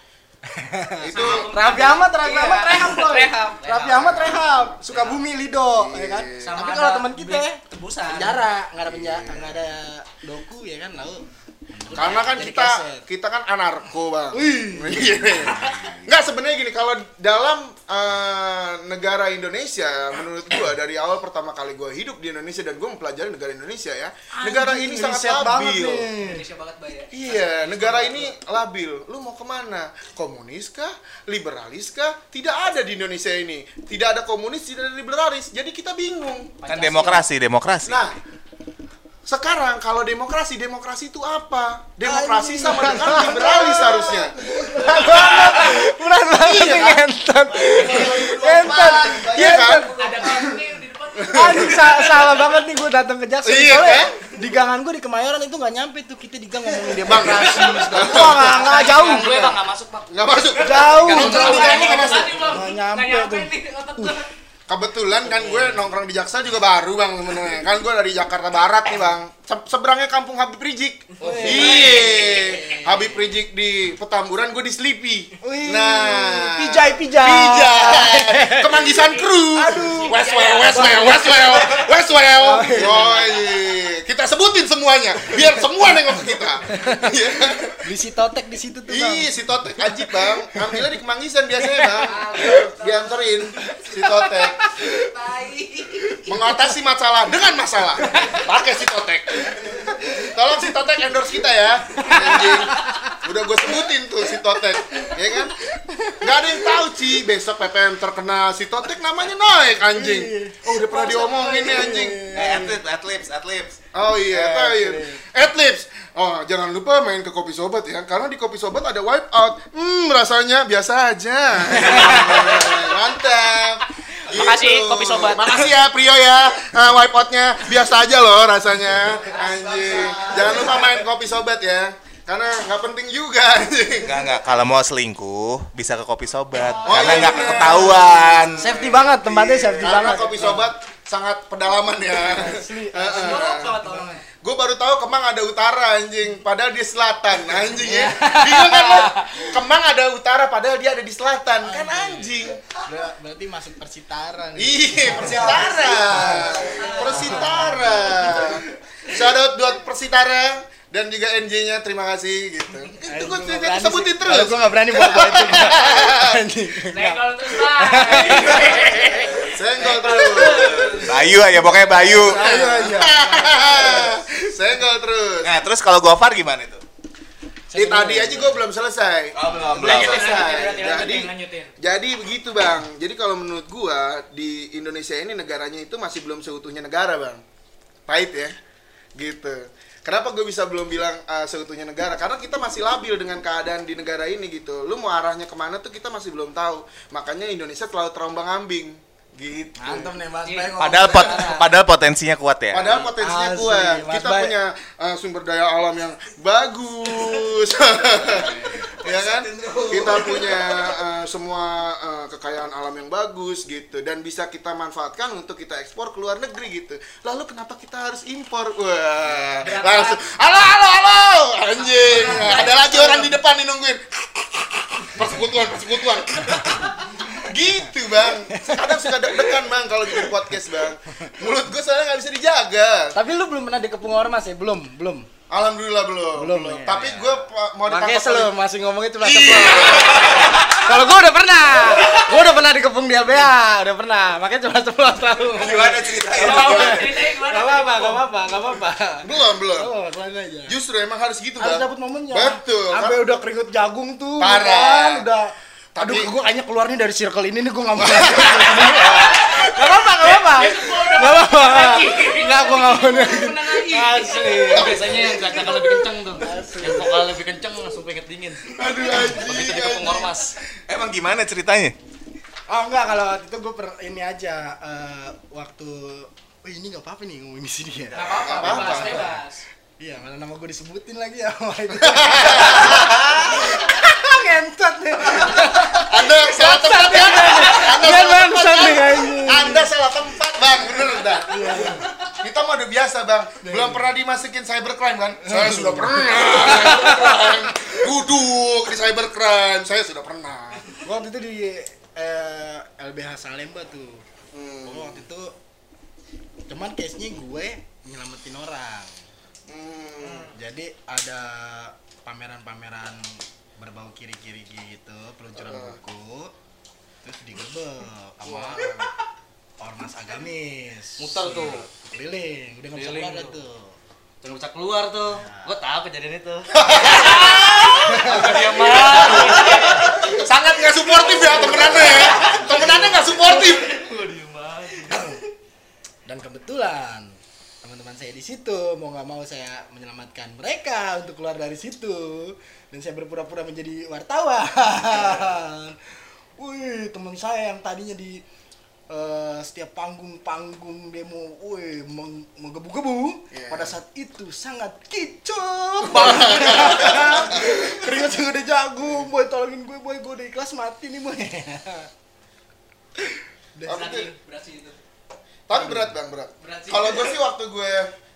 Itu Raffi Ahmad, Raffi Iya. Ahmad rehab boy. Rehab. Raffi Ahmad rehab. Sukabumi Lido, ya kan? Sama Tapi kalau temen kita beli tebusan. penjara, nggak ada penjara, nggak ada doku ya kan lalu. Karena kan Jadi kita keset. kita kan anarko bang. Iya. Nggak sebenarnya gini kalau dalam eh, negara Indonesia menurut gua dari awal pertama kali gua hidup di Indonesia dan gua mempelajari negara Indonesia ya negara ini sangat labil. Indonesia banget bayar. Iya, negara ini labil. Lu mau ke mana? Komunis kah? Liberalis kah? Tidak ada di Indonesia ini. Tidak ada komunis, tidak ada liberalis. Jadi kita bingung. Kan demokrasi, demokrasi. Nah, sekarang kalau demokrasi, demokrasi itu apa? Demokrasi sama dengan liberalis harusnya. Berat banget Iya nih kan? ngentot. Ngentot. Iya kan? Ada kampungnya di depan. Anjing sa- salah banget nih gue datang ke Jaksel. Iya, Soalnya kan? Di gangan gue di Kemayoran itu nggak nyampe tuh kita di gang ngomongin demokrasi. segala- Wah nggak nggak jauh. Gue bang nggak masuk bang. Nggak masuk. Jauh. Nggak nyampe tuh. Kebetulan kan gue nongkrong di Jaksel juga baru bang temen-temen. Kan gue dari Jakarta Barat nih bang. Se- seberangnya kampung Habib Rizik. Iya. Habib Rizik di Petamburan, gue di Sleepy. Wih, Nah. pijai pijai. Pijai. Kemanggisan kru. Aduh. Westwell, Westwell, Westwell, Westwell. Yoi. Kita sebutin semuanya biar semua nengok ke kita. Iya. Di Sitotek di situ tuh bang. Ih, si Totek ajib bang. Ngambilnya di Kemanggisan biasanya bang. Dianterin si Totek. Mengatasi masalah dengan masalah. Pakai si Totek. Tolong si Totek endorse kita ya. Anjing. Udah gue sebutin tuh si Totek. Ya kan? Gak ada yang tahu Ci, besok PPM terkenal si Totek namanya naik anjing. Oh, udah pernah diomongin nih anjing. Eh, atlet, atlet, atlet. Oh iya, ya. Adlibs. Oh, jangan lupa main ke Kopi Sobat ya, karena di Kopi Sobat ada wipe out. Hmm, rasanya biasa aja. Mantap. Makasih, Kopi Sobat. Makasih ya Prio ya. Uh, wipe outnya biasa aja loh rasanya. Anjing. Jangan lupa main Kopi Sobat ya. Karena nggak penting juga anjing. Enggak, enggak. Kalau mau selingkuh, bisa ke kopi sobat. Oh, Karena iya, enggak bener. ketahuan. Safety banget tempatnya safety Karena banget. Kopi Sobat sangat pedalaman ya. Gue baru tahu Kemang ada utara anjing, padahal dia selatan anjing ya. Bingung kan lo? Kemang ada utara padahal dia ada di selatan kan anjing. Ber- Berarti masuk Persitara nih. Iya Persitara, Persitara. Shout out buat Persitara dan juga NJ-nya terima kasih gitu. Itu gue berani sebutin sih. terus. Gue nggak berani bawa bawa itu. Nengol terus lah. Senggol terus. Bayu aja, pokoknya Bayu. Ayo aja. Senggol terus. Nah, terus kalau Gofar gimana itu? Eh, tadi aja gue belum selesai. Oh, belum, Belum Lanjutin, selesai. lanjutin, lanjutin, Jadi lanjutin. Jadi begitu bang. Jadi kalau menurut gua di Indonesia ini negaranya itu masih belum seutuhnya negara bang. Pahit ya, gitu. Kenapa gue bisa belum bilang uh, seutuhnya negara? Karena kita masih labil dengan keadaan di negara ini gitu. Lu mau arahnya ke mana tuh kita masih belum tahu. Makanya Indonesia terlalu terombang ambing, gitu. Mantap nih Mas Iya. Padahal pot, negara. padahal potensinya kuat ya. Padahal potensinya Asli, kuat. Mas Kita Bay. punya uh, sumber daya alam yang bagus. ya kan? Kita punya uh, semua uh, kekayaan alam yang bagus gitu dan bisa kita manfaatkan untuk kita ekspor ke luar negeri gitu. Lalu kenapa kita harus impor? Wah, langsung halo halo halo anjing. Ada lagi orang di depan nih nungguin. Persekutuan, persekutuan. Gitu bang kadang suka deg-degan bang kalau bikin podcast bang mulut gue soalnya nggak bisa dijaga Tapi lu belum pernah dikepung ormas ya? Belum, belum. Alhamdulillah belum. Belum, ya. Tapi gue mau Makanya ditangkap selalu oleh- masih ngomong itu bahasa Kalau gua udah pernah. Gua udah pernah dikepung di LBH, udah pernah. Makanya cuma 10 tahun. Gimana ceritanya? Gak apa-apa, gak apa-apa, gak apa-apa. belum belum. Oh, aja. Justru emang harus gitu Harus bang. dapat momennya. Betul. Sampai udah keringut jagung tuh. Parah. kan, udah Tapi- Aduh, gue kayaknya keluar nih dari circle ini nih, gue gak mau Gak apa-apa, gak apa-apa Gak apa-apa Enggak, gue gak mau. Asli Biasanya yang gerakan lebih kenceng tuh. Yang vokal lebih kenceng langsung pengen dingin. Aduh anjing. Begitu dikepung ormas. Emang gimana ceritanya? Oh enggak, kalau waktu itu gue per ini aja eh, Waktu Oh ini gak apa-apa nih ngomong di sini ya Gak apa-apa, apa-apa. bebas, bebas. Iya, mana nama gue disebutin lagi ya sama itu Kentot nih. Anda salah tempat ya. Anda salah tempat kan? anjing. Anda salah tempat bang, bener dah. Kita mah udah biasa bang, belum pernah dimasukin cybercrime kan? Saya sudah pernah. Duduk di cybercrime, saya sudah pernah. Waktu itu di eh, LBH Salemba tuh. Hmm. Gua waktu itu cuman case-nya gue nyelamatin orang. Hmm. Jadi ada pameran-pameran berbau kiri-kiri gitu, peluncuran Uh. buku. Terus digebek sama ormas agamis. Muter tuh. Keliling, udah nggak bisa keluar tuh. Udah nggak bisa keluar tuh. Ya. Gua tahu kejadian itu. Dia mah. Sangat nggak suportif ya temenannya ya. Temenannya nggak suportif. Dan kebetulan teman-teman saya di situ mau nggak mau saya menyelamatkan mereka untuk keluar dari situ dan saya berpura-pura menjadi wartawan. Wih, teman saya yang tadinya di eh, setiap panggung-panggung demo, wih, meng- menggebu-gebu. Iya. Pada saat itu sangat kicau. Keringat saya udah jagung, boy tolongin gue, boy, gue udah ikhlas mati nih, boy. Berarti itu. Tapi berat bang, berat. Berat. Kalau gue sih waktu gue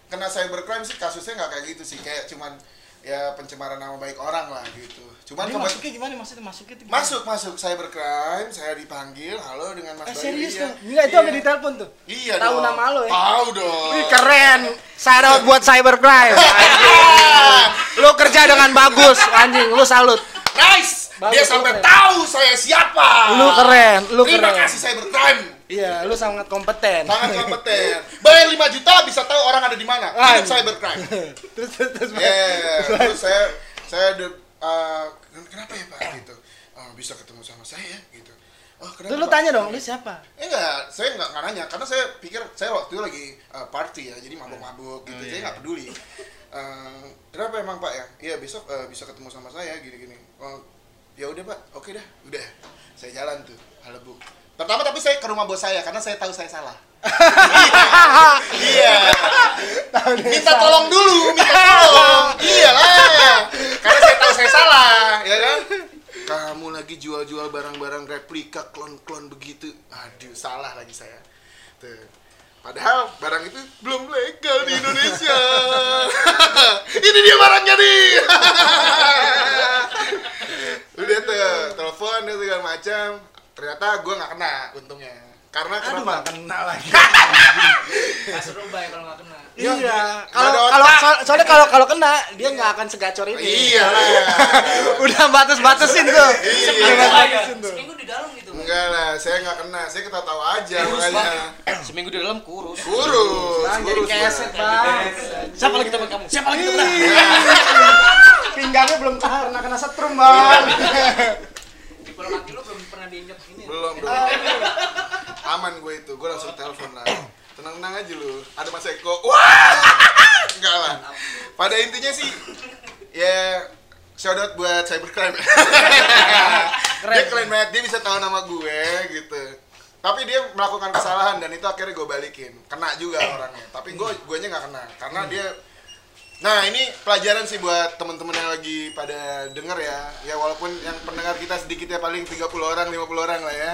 kena cybercrime sih kasusnya nggak kayak gitu sih, kayak cuman ya pencemaran nama baik orang lah gitu. Cuman Dia masuknya gimana maksudnya masuknya gimana? masuk masuk cybercrime, saya dipanggil, halo dengan Mas Eh Bayu, serius iya. Enggak itu Iya. agak ditelepon tuh. Iya Tahu dong. nama lo ya? Tahu dong. Wih keren. Saya dapat buat cybercrime. lu kerja dengan bagus, anjing. Lu salut. Nice. Bagus, Dia sampai tahu saya siapa. Lu keren, lu Terima keren. kasih cybercrime. Iya, lu sangat kompeten. Sangat kompeten. Bayar 5 juta bisa tahu orang ada di mana. Hidup cybercrime. terus terus terus. Yeah, terus saya saya de, uh, kenapa ya Pak gitu. "Oh, bisa ketemu sama saya gitu. Oh, kenapa? Terus lu Pak?" tanya dong, lu siapa? Eh, enggak, saya enggak, enggak nanya karena saya pikir saya waktu itu lagi uh, party ya, jadi mabuk-mabuk gitu. Oh, Saya iya. nggak peduli. Uh, kenapa emang Pak ya? Iya besok uh, bisa ketemu sama saya gini-gini. Oh, ya udah Pak, oke dah, udah. Saya jalan tuh, halebuk. Pertama tapi saya ke rumah bos saya karena saya tahu saya salah. iya. minta tolong dulu, minta tolong. Iyalah. Karena saya tahu saya salah, ya kan? Kamu lagi jual-jual barang-barang replika klon-klon begitu. Aduh, salah lagi saya. Tuh. Padahal barang itu belum legal di Indonesia. Ini dia barangnya nih. Udah tuh, telepon dan segala macam. Ternyata gue nggak kena untungnya. Karena Aduh, kenapa? gak kenal lagi. Gak seru bay kalau nggak kena. Ya, Iya, nggak kalau ada kalau otak. so- soalnya kalau kalau kena dia nggak akan segacor ini. Iya lah. Udah batas-batasin tuh. Iya. Udah batas-batasin tuh. Seminggu di dalam gitu. Enggak lah, saya nggak kena. Saya ketawa aja makanya. Seminggu di dalam kurus. Kurus, Bang, jadi kurus. keset, Bang. Bang. Siapa lagi teman kamu? Siapa lagi teman? Pinggangnya belum kena kena setrum, Bang. Kaki lu diinjak ini. Belum, belum. Aman gue itu, gue langsung telepon lah. Tenang-tenang aja lu. Ada Mas Eko. Wah! Enggak lah. Pada intinya sih ya shout out buat cybercrime. dia keren banget, dia bisa tahu nama gue gitu. Tapi dia melakukan kesalahan dan itu akhirnya gue balikin. Kena juga orangnya. Tapi gue guanya nggak kena karena dia Nah ini pelajaran sih buat teman-teman yang lagi pada denger ya. Ya walaupun yang pendengar kita sedikit ya paling 30 orang, 50 orang lah ya.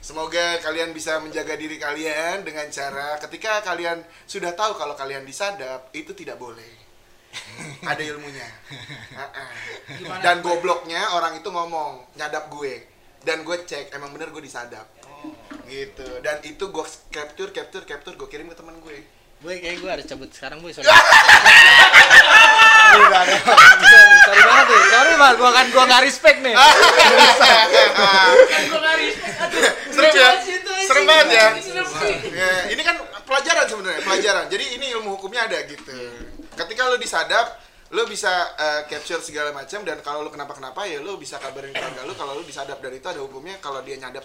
Semoga kalian bisa menjaga diri kalian dengan cara ketika kalian sudah tahu kalau kalian disadap itu tidak boleh. Ada ilmunya. Dan gobloknya orang itu ngomong nyadap gue. Dan gue cek emang bener gue disadap? Gitu. Dan itu gue capture capture capture gue kirim ke teman gue Boy, kayak gue harus cabut sekarang, Boy. Sorry. Sorry banget nih. Sorry, Bang. Gua kan gua enggak respect nih. Kan gua respect. Aduh. Serem ya? Serem banget ya? Serem sih. ya, ini kan pelajaran sebenarnya pelajaran jadi ini ilmu hukumnya ada gitu ketika lo disadap lo bisa eh, capture segala macam dan kalau lo kenapa kenapa ya lo bisa kabarin keluarga lo kalau lo disadap dan itu ada hukumnya kalau dia nyadap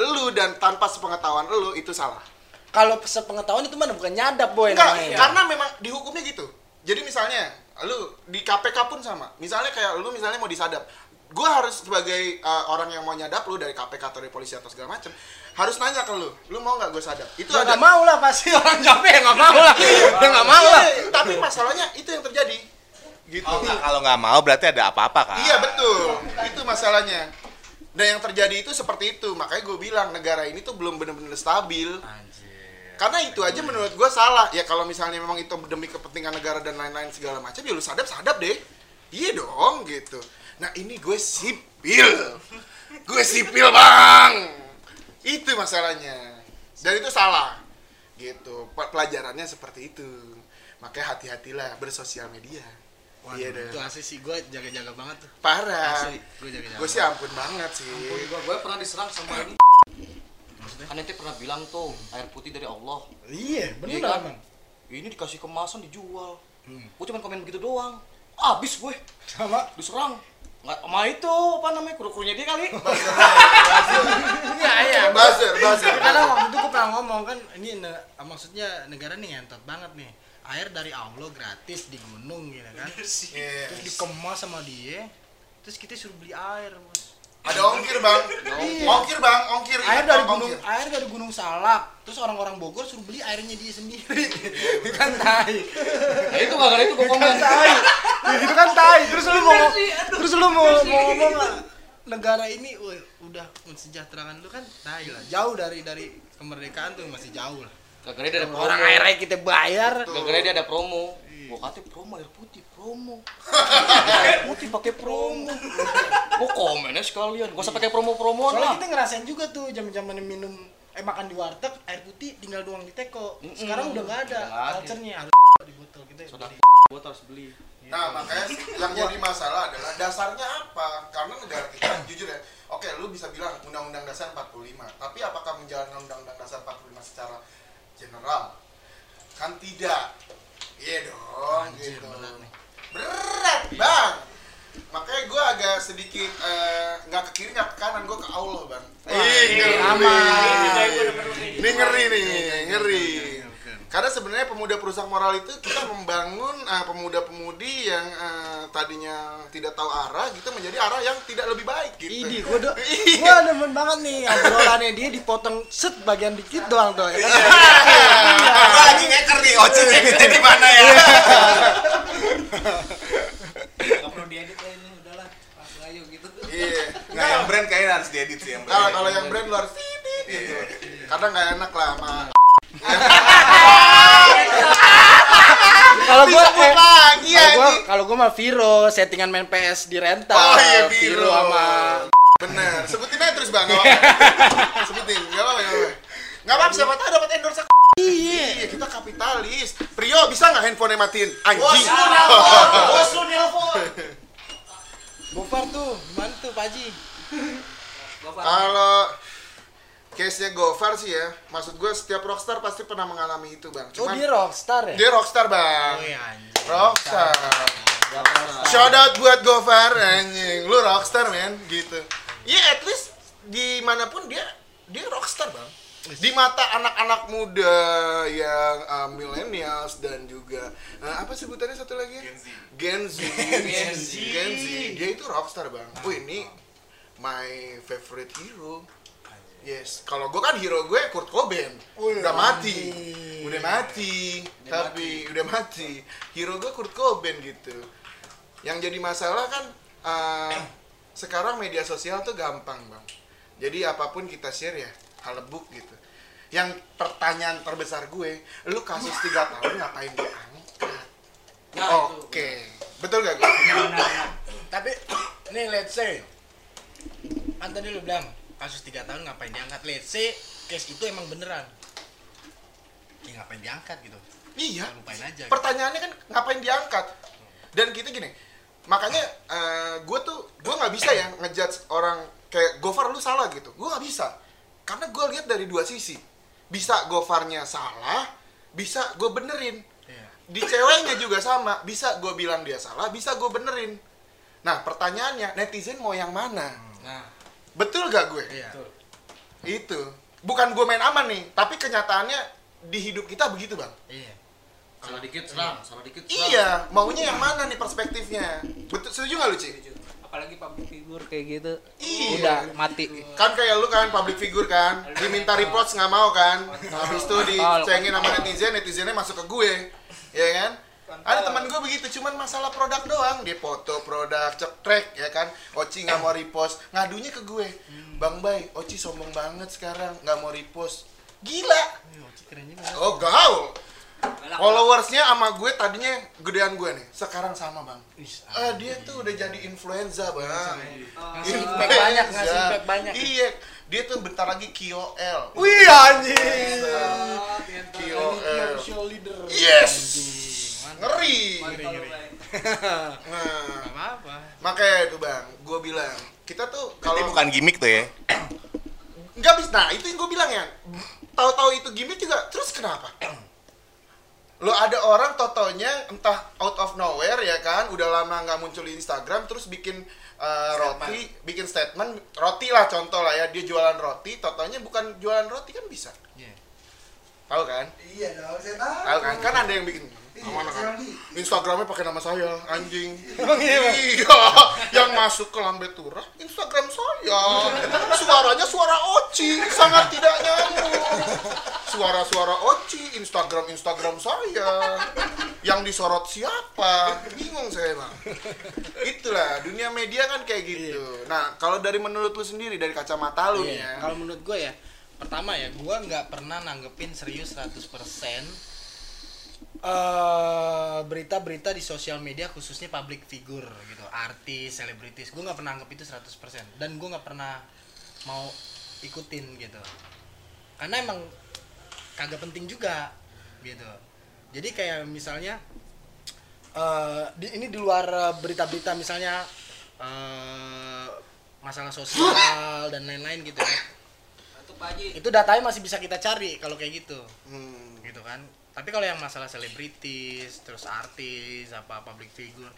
lo dan tanpa sepengetahuan lo itu salah Kalau sepengetahuan itu mana bukan nyadap, Boy Enggak, namanya. karena memang di hukumnya gitu. Jadi misalnya, lu di KPK pun sama. Misalnya kayak lu misalnya mau disadap. Gua harus sebagai uh, orang yang mau nyadap lu dari KPK atau dari polisi atau segala macem harus nanya ke lu, lu mau nggak gue sadap? Itu Ya ada nggak mau lah pasti orang capek ya nggak mau lah. Ya nggak mau lah. Iya, Tapi masalahnya itu yang terjadi. gitu Oh, kalau nggak mau berarti ada apa-apa kan? Iya betul, itu masalahnya. Dan yang terjadi itu seperti itu, makanya gue bilang negara ini tuh belum benar-benar stabil. Karena itu aja menurut gue salah. Ya kalau misalnya memang itu demi kepentingan negara dan lain-lain segala macam, ya lu sadap sadap deh. Iya dong gitu. Nah ini gue sipil, gue sipil bang. Itu masalahnya. Dan itu salah. Gitu. Pe- Pelajarannya seperti itu. Makanya hati-hatilah bersosial media. Iya Waduh, itu deh. asli sih gue jaga-jaga banget tuh. Parah. Asli, gue jaga-jaga. Gue sih ampun banget sih. Gua, gua pernah diserang sama ini. Kan ente pernah bilang tuh air putih dari Allah. Iya, Iya bener kan? emang. Ini dikasih kemasan dijual. Hmm. Gue cuma komen begitu doang. Abis gue Sama. diserang. Nggak sama itu apa namanya kru-krunya dia kali. Iya, iya. Buzzer, buzzer. Karena waktu itu gue pernah ngomong kan, ini ne- maksudnya negara nih ngentot banget nih. Air dari Allah gratis di gunung gitu kan. Iya. Terus dikemas sama dia. Terus kita suruh beli air. Ada ongkir bang, ongkir bang, ongkir. Air dari bang, gunung, ongkir. air dari gunung Salak. Terus orang-orang Bogor suruh beli airnya dia sendiri. kan tai. Nah itu gara-gara itu gue komen. kan tai. itu kan tai. Terus lu mau terus lu mau mau ngomong negara ini woi, udah mensejahterakan lu kan tai lah. Jauh dari dari kemerdekaan tuh masih jauh lah. Dia ada promo. Orang airnya kita bayar. Gara-gara dia ada promo. Gua katanya promo air putih, promo. putih pakai promo. Gua komennya sekalian. Gua usah pakai promo-promoan Soalnya lah. kita ngerasain juga tuh jam-jaman minum eh makan di warteg air putih tinggal doang di teko. Sekarang udah nggak ada. Udah nggak ada. Culture-nya harus di botol kita. Soda beli. gua harus beli. Nah makanya yang jadi masalah adalah dasarnya apa? Karena negara kita jujur ya, oke lu bisa bilang Undang-Undang Dasar 45, tapi apakah menjalankan Undang-Undang Dasar 45 secara general? Kan tidak. Iya dong, Anjir, gitu. Berat bang. Makanya gue agak sedikit eh, nggak ke kiri nggak ke kanan, gue ke Allah bang. Ih, ngeri. Ini ngeri nih, ngeri. Karena sebenarnya pemuda perusak moral itu kita membangun eh, pemuda-pemudi yang eh, tadinya tidak tahu arah gitu menjadi arah yang tidak lebih baik gitu. Idi, gua do, Iya. gua demen banget nih obrolannya dia dipotong set bagian dikit doang tuh. Ya. kan? Gua lagi ngeker nih, Oci ngekirnya di mana ya? Gak perlu diedit lah ini, udahlah. Langsung aja gitu. Iya. Nggak, yang brand kayaknya harus diedit sih yang brand. Kalau kalau yang brand lu harus titit gitu. Kadang nggak enak lah sama Kalau gua disebut eh, lagi ya. kalau gua kalau gua mah Viro settingan main PS di rental. Oh iya Viro sama Bener, sebutin aja terus bang, nggak. Sebutin, nggak apa-apa, nggak apa-apa. Siapa tahu dapat endorse Iya, kita kapitalis. Prio bisa nggak handphonenya matiin? Anjing. Bos lu nelpon. Gofar tuh, gimana tuh Pak Haji? Kalau case-nya Gofar sih ya, maksud gue setiap rockstar pasti pernah mengalami itu bang. Oh Cuman dia rockstar ya? dia rockstar bang. Oh iya anjir. Rockstar. Shout out buat Gofar anjing. Lu rockstar men gitu. Iya at least di mana pun dia dia rockstar bang. Di mata anak-anak muda yang uh, millennials dan juga uh, apa sebutannya satu lagi? Gen Z. Gen Z. Gen Z. Gen Z. Dia itu rockstar bang. Oh ini my favorite hero. Yes, kalau gue kan hero gue Kurt Cobain, udah mati, udah mati, tapi udah mati. Hero gue Kurt Cobain gitu. Yang jadi masalah kan uh, sekarang media sosial tuh gampang bang. Jadi apa pun kita share ya halebuk gitu. Yang pertanyaan terbesar gue, lu kasus tiga tahun ngapain diangkat? Nah, Oke, betul gak gue? Tapi nih let's say. Kan tadi lu bilang kasus 3 tahun ngapain diangkat? Let's say case itu emang beneran. Ya ngapain diangkat gitu? Iya. lupain aja pertanyaannya kan ngapain diangkat? Dan kita gini makanya gue tuh gue nggak bisa ya ngejudge orang kayak Gofar lu salah gitu. Gue nggak bisa karena gue lihat dari dua sisi. Bisa Gofarnya salah bisa gue benerin. Iya. di ceweknya juga sama bisa gue bilang dia salah bisa gue benerin. Nah pertanyaannya netizen mau yang mana? Nah, betul gak gue? Iya. Itu. Bukan gue main aman nih tapi kenyataannya di hidup kita begitu bang. Iya. Salah dikit serang, salah dikit serang. Iya, maunya yang mana nih perspektifnya? Betul, setuju nggak lu, Ci? Apalagi public figure kayak gitu. Iya. Udah mati. Kan kayak lu kan public figure kan, diminta report nggak mau kan, habis itu dicengin sama netizen, netizennya masuk ke gue, ya kan? ada teman gue begitu cuman masalah produk doang. Dia foto produk cekrek ya kan? Oci nggak mau repost. Ngadunya ke gue. Bang bay Oci sombong banget sekarang. Nggak mau repost. Gila. Oh gaul followersnya sama gue tadinya gedean gue nih. Sekarang sama bang. Wis, Ah, dia tuh udah jadi influenza bang. Ngasih impact banyak, ngasih impact banyak. iya dia tuh bentar lagi KOL Wih anjing. KOL Show leader. yes. Mantap. ngeri. Ngeri, ngeri. nah. Apa-apa. makanya itu bang gue bilang kita tuh kalau bukan gimmick tuh ya. nggak bisa nah itu yang gue bilang ya tahu-tahu itu gimmick juga terus kenapa lo ada orang totonya entah out of nowhere ya kan? Udah lama nggak muncul di Instagram terus bikin uh, roti bikin statement. Roti lah contoh lah ya dia jualan roti totonya bukan jualan roti kan bisa? Iya. tahu kan? Iya dong, saya tahu. tahu kan? Kan ada yang bikin Iya, saya kan di- Instagramnya pakai nama saya anjing. Emang iya, Bang? iya yang masuk ke lambe turah Instagram saya. Suaranya suara Oci sangat tidak nyambung. Suara-suara Oci Instagram Instagram saya. Yang disorot siapa? Bingung saya bang. Itulah dunia media kan kayak gitu. Nah kalau dari menurut lu sendiri dari kacamata lu nih Iya, ya. Kalau menurut gue ya, pertama ya, gue nggak pernah nanggepin serius 100% eh berita-berita di sosial media khususnya public figure gitu, artis, selebritis. Gue nggak pernah anggap itu 100% dan gue nggak pernah mau ikutin gitu. Karena emang kagak penting juga gitu. Jadi kayak misalnya eh di, ini di luar berita-berita misalnya eh masalah sosial dan lain-lain gitu ya itu datanya masih bisa kita cari kalau kayak gitu Hmm. gitu kan tapi kalau yang masalah selebritis terus artis apa public figure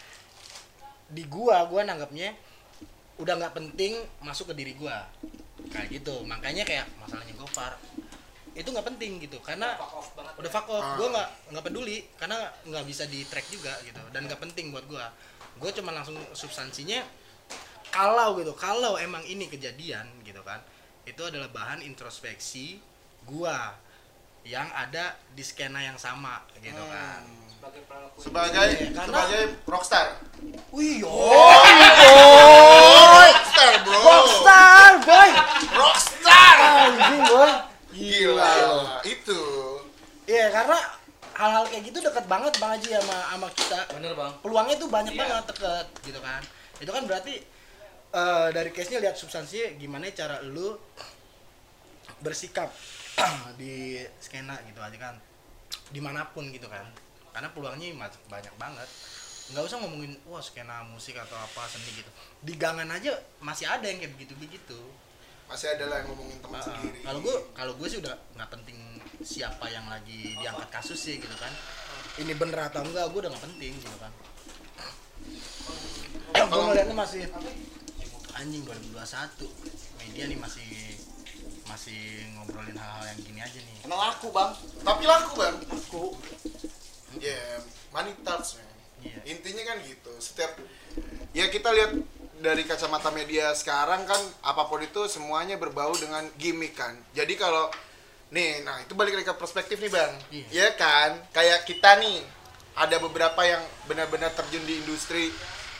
di gua gua nanggapnya udah nggak penting masuk ke diri gua. Kayak gitu. Makanya kayak masalahnya Gofar itu nggak penting gitu. Karena udah fuck off Ah. gua nggak nggak peduli. Karena nggak bisa di track juga gitu. Dan nggak penting buat gua. Gua cuma langsung substansinya kalau gitu. Kalau emang ini kejadian gitu kan itu adalah bahan introspeksi gua yang ada di skena yang sama gitu kan. Sebagai Iya, karena- sebagai rockstar. Wih, Oh, rockstar bro. Rockstar, boy. rockstar. Anjing, boy. gila itu. Iya karena hal-hal kayak gitu deket banget bang Haji sama sama kita. Bener, Bang. peluangnya tuh banyak banget deket gitu kan. Itu kan berarti eh, dari case nya lihat substansinya gimana cara lu bersikap di skena gitu aja kan. Di mana pun gitu kan. Karena peluangnya banyak banget. Nggak usah ngomongin wah skena musik atau apa seni gitu. Di gangan aja masih ada yang kayak begitu begitu masih ada lah yang ngomongin teman sendiri. Kalau gue kalau gue sih udah nggak penting siapa yang lagi diangkat kasus sih gitu kan. Ini bener atau enggak gue udah nggak penting gitu kan. Gue ngeliatnya masih anjing 2021 media nih masih masih ngobrolin hal-hal yang gini aja nih Emang laku, Bang. tapi laku bang Laku. ya money talks man Iya. intinya kan gitu setiap ya kita lihat dari kacamata media sekarang kan apa pun itu semuanya berbau dengan gimmick kan jadi kalau nih nah itu balik lagi ke perspektif nih bang Iya. ya kan kayak kita nih ada beberapa yang benar-benar terjun di industri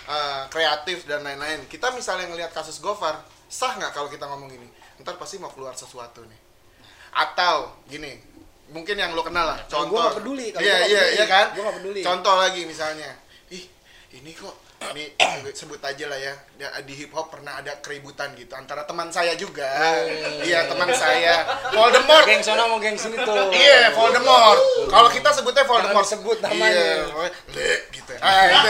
uh, kreatif dan lain-lain kita misalnya ngelihat kasus Gofar sah nggak kalau kita ngomong ini ntar pasti mau keluar sesuatu nih atau gini mungkin yang lo kenal lah contoh peduli, kalau iya gua nggak iya peduli. iya kan Gua nggak peduli. contoh lagi misalnya ih ini kok ini sebut aja lah ya di hip hop pernah ada keributan gitu antara teman saya juga iya teman saya Voldemort Geng sono mau geng sini tuh. Iya, Voldemort. Kalau kita sebutnya Voldemort. disebut namanya. Iya, pokoknya, le gitu. Ah, itu.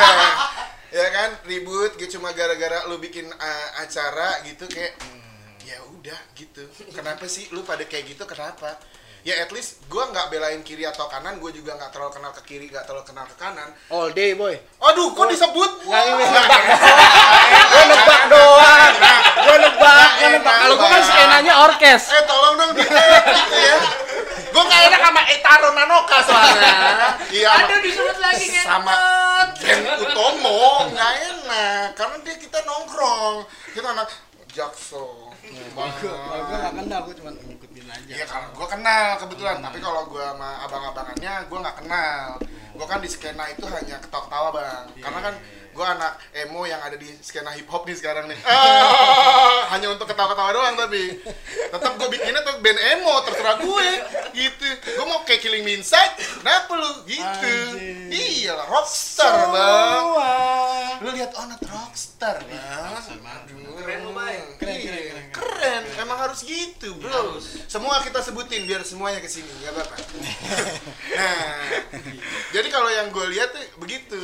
ya kan ribut gitu cuma gara-gara lu bikin uh, acara gitu kayak hmm, udah gitu. Kenapa sih lu pada kayak gitu? Kenapa? Ya at least gua nggak belain kiri atau kanan, gua juga nggak terlalu kenal ke kiri, nggak terlalu kenal ke kanan. All day, boy. Aduh, kok disebut? Nggak, ini nebak. Gue nebak doang. Gue nebak, gue Kalau gue kan Bang. skenanya orkes. Eh tolong dong di gitu ya. Gue nggak enak sama Etaro Nanoka soalnya. Iya. sama- Aduh disebut lagi sama Ken Utomo nggak enak karena dia kita nongkrong kita anak jakso kalau gue nggak kenal gue cuma ngikutin aja. Iya kalau gue kenal kebetulan tapi kalau gue sama abang-abangannya gue nggak kenal. Gue kan di skena itu hanya ketawa-ketawa bang. Karena kan gue anak emo yang ada di skena hip hop nih sekarang nih. Ah, hanya untuk ketawa-ketawa doang tapi tetap gue bikinnya tetap band emo terserah gue. Gitu. Gue mau kayak Killing Me Inside. Kenapa lu? Gitu. Iya lah rockstar bang. Lu lihat oh not rockstar bang. Keren lu bang Keren, Iya, keren, keren, keren. Emang harus gitu bro. Semua kita sebutin biar semuanya ke sini nggak apa-apa. Nah jadi kalau yang gue lihat tuh begitu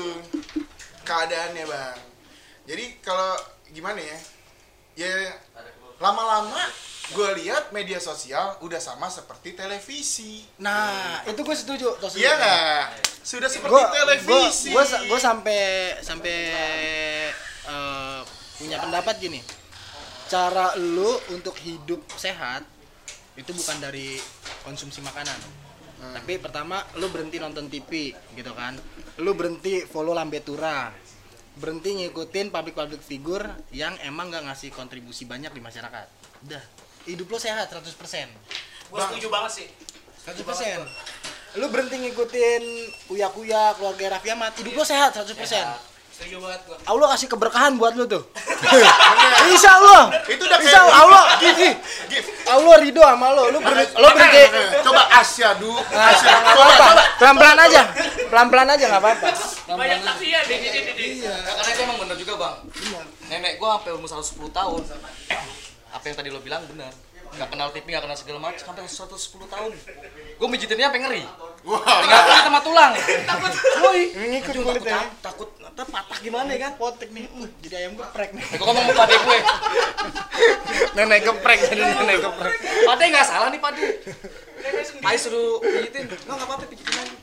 keadaannya bang. Jadi kalau gimana ya? Ya lama-lama gue lihat media sosial udah sama seperti televisi. Nah, itu gue setuju. Iya nggak? Sudah seperti Gue televisi. gue gue sampai sampai eh, punya pendapat gini. Cara lu untuk hidup sehat itu bukan dari konsumsi makanan. Tapi pertama lu berhenti nonton TV gitu kan. Lu berhenti follow Lambe Tura. Berhenti ngikutin public-public figure yang emang gak ngasih kontribusi banyak di masyarakat. Udah, hidup lu sehat 100%. Gue setuju banget sih. 100% lu berhenti ngikutin kuya-kuya keluarga Raffi Ahmad hidup lu sehat 100% Setuju banget gue. Allah kasih keberkahan buat lu tuh. Insya Allah. Itu udah Insya Allah. Allah Ih, Gift. Allah ridho sama lo. Lu berhenti lu berhenti coba asyadu Nah, asyadu nggak coba apa-apa coba. Pelan-pelan aja. Pelan-pelan aja nggak apa-apa. Banyak di sini di sini. Nah, karena itu emang bener juga bang. Nenek gua sampai umur 110 tahun. Apa yang tadi lo bilang benar nggak kenal TV nggak kenal segala macam sampai 110 tahun. Gua mijitinnya sampai ngeri. Wah. Tinggal kulit sama tulang. Takut woi kulitnya. takut takut ntar patah gimana ya kan? Potek nih. Uh, jadi ayam geprek nih. Gue ngomong sama pade gue, nenek geprek jadi nenek geprek. pade nggak salah nih pade. Ayo suruh pijitin, nggak nggak apa-apa pijitin aja.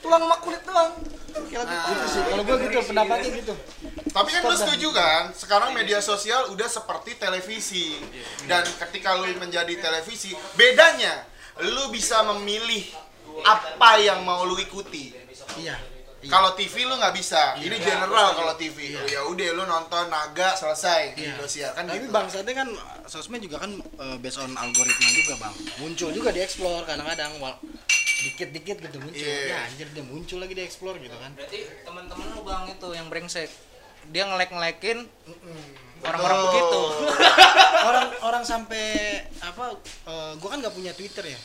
Tulang sama kulit doang. Gitu sih kalau gue gitu pendapatnya gitu. Tapi kan lu setuju kan, sekarang media sosial udah seperti televisi. Dan ketika lu menjadi televisi, bedanya lu bisa memilih apa yang mau lu ikuti. iya Iya. Kalau TV lu nggak bisa. Ini general kalau TV. Ya udah lu nonton naga selesai di Iya. Indosiar kan Tapi gitu. bangsatnya kan sosmed juga kan eh, based on algoritma juga bang. Muncul juga di explore kadang-kadang dikit-dikit gitu muncul. Iya. Ya anjir dia muncul lagi di explore gitu kan. Berarti teman-teman lu bang itu yang brengsek. Dia ngelek-ngelekin orang-orang begitu. Orang orang sampai apa? eh, gua kan nggak punya Twitter ya.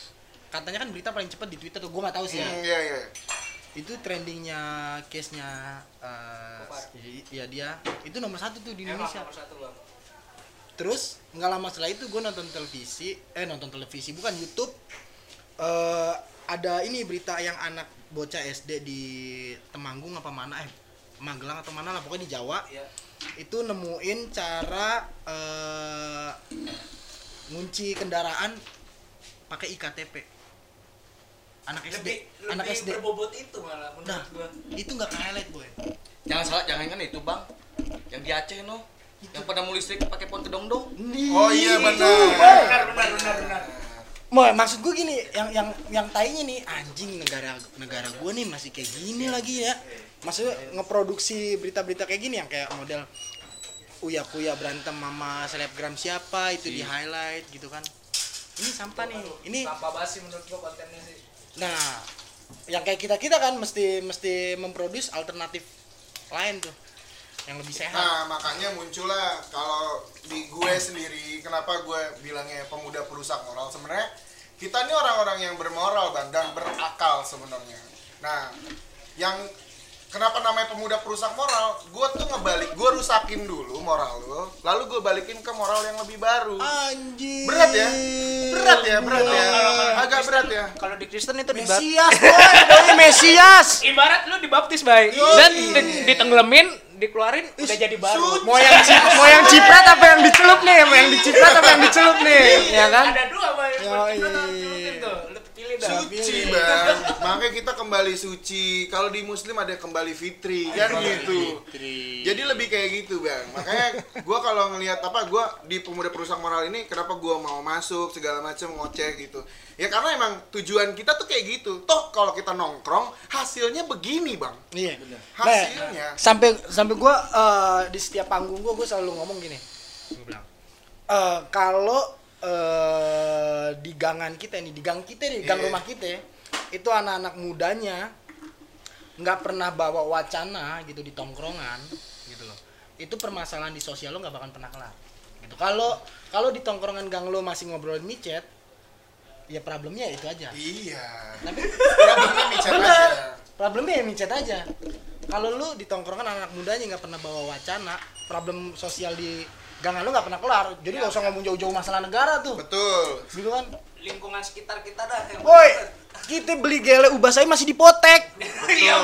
Katanya kan berita paling cepat di Twitter tuh. Gua nggak tahu sih ya. Hmm, iya iya. Itu trendingnya case-nya eh, ya dia itu nomor satu tuh di Emang Indonesia. nomor satu bang. Terus nggak lama setelah itu gue nonton televisi, eh nonton televisi bukan YouTube. eh ada ini berita yang anak bocah SD di Temanggung apa mana eh Magelang atau mana lah pokoknya di Jawa Iya. itu nemuin cara eh ngunci kendaraan pakai iktp anak SD Lebih anak lebih SD berbobot itu malah nah gua. itu nggak ke highlight boy Jangan salah, jangan kan itu bang, yang di Aceh no, yang pada mau listrik pakai pohon kedong-dong. Oh iya Itu, benar. Benar benar benar benar. Mau maksud gue gini, yang yang yang tainya nih anjing negara negara gue nih masih kayak gini lagi ya. Maksudnya ngeproduksi berita-berita kayak gini yang kayak model uya kuya berantem sama selebgram siapa itu di highlight gitu kan. Ini sampah nih. Ini Tanpa basi menurut gua kontennya sih. Nah yang kayak kita kita kan mesti mesti memproduksi alternatif lain tuh yang lebih sehat. Nah, makanya muncullah kalau di gue sendiri, kenapa gue bilangnya pemuda perusak moral sebenarnya kita ini orang-orang yang bermoral Bang, dan berakal sebenarnya. Nah, yang kenapa namanya pemuda perusak moral? Gue tuh ngebalik, gue rusakin dulu moral lo, lalu gue balikin ke moral yang lebih baru. Anjing. Berat ya? Berat ya, berat ya. Agak berat ya. Kalau di Kristen itu dibaptis. Mesias, boy, boy, Mesias. Ibarat lu dibaptis baik dan di- ditenggelamin, dikeluarin udah jadi baru. mau yang mau yang ciprat apa yang dicelup nih mau yang diciprat apa yang dicelup nih ya kan Ada dua bang. Tuh. Lu pilih dah. Suci bang, makanya kita kembali suci. Kalau di Muslim ada kembali fitri, kan gitu. Jadi lebih kayak gitu bang. Makanya gue kalau ngelihat apa, gue di pemuda perusak moral ini, kenapa gue mau masuk segala macam ngoceh gitu. Ya karena emang tujuan kita tuh kayak gitu. Toh kalau kita nongkrong, hasilnya begini bang. iya Hasilnya. sampai sampai gua eh, di setiap panggung gua gua selalu ngomong gini gua bilang eh kalau eh, di gangan kita nih di gang kita nih gang Iya. rumah kita itu anak-anak mudanya nggak pernah bawa wacana gitu di tongkrongan gitu loh itu permasalahan di sosial lo nggak bakal pernah kelar gitu kalau kalau di tongkrongan gang lo masih ngobrolin micet ya problemnya itu aja Iya. tapi Problemnya micet aja. problemnya ya micet aja kalau lu di tongkrongan anak mudanya nggak pernah bawa wacana problem sosial di gang lo nggak pernah kelar jadi nggak usah ngomong jauh-jauh masalah negara tuh Betul. gitu kan lingkungan sekitar kita dah yang Woi, kita beli gele ubah saya masih dipotek. Iya.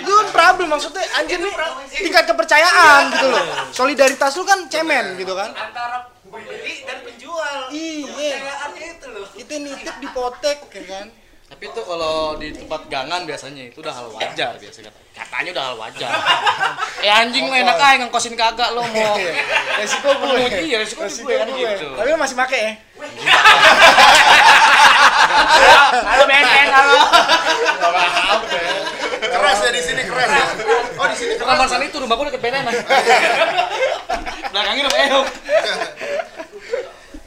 Itu kan problem maksudnya anjir nih tingkat kepercayaan gitu loh. Solidaritas lu kan cemen gitu kan. antara pembeli dan penjual Iya. kepercayaannya itu loh Kita nitip dipotek ya kan. Tapi itu kalau di tempat gangan biasanya itu udah hal wajar biasa kata. Katanya udah hal wajar. eh anjing lo enak aja ngengkosin kagak lo mau. Resiko gue. Iya, resiko gue kan gitu. Tapi lu masih make ya? halo benteng halo Keras ya di sini keras ya. Oh di sini keras. Kamar sana itu rumahku deket BNN. Belakangnya udah eok.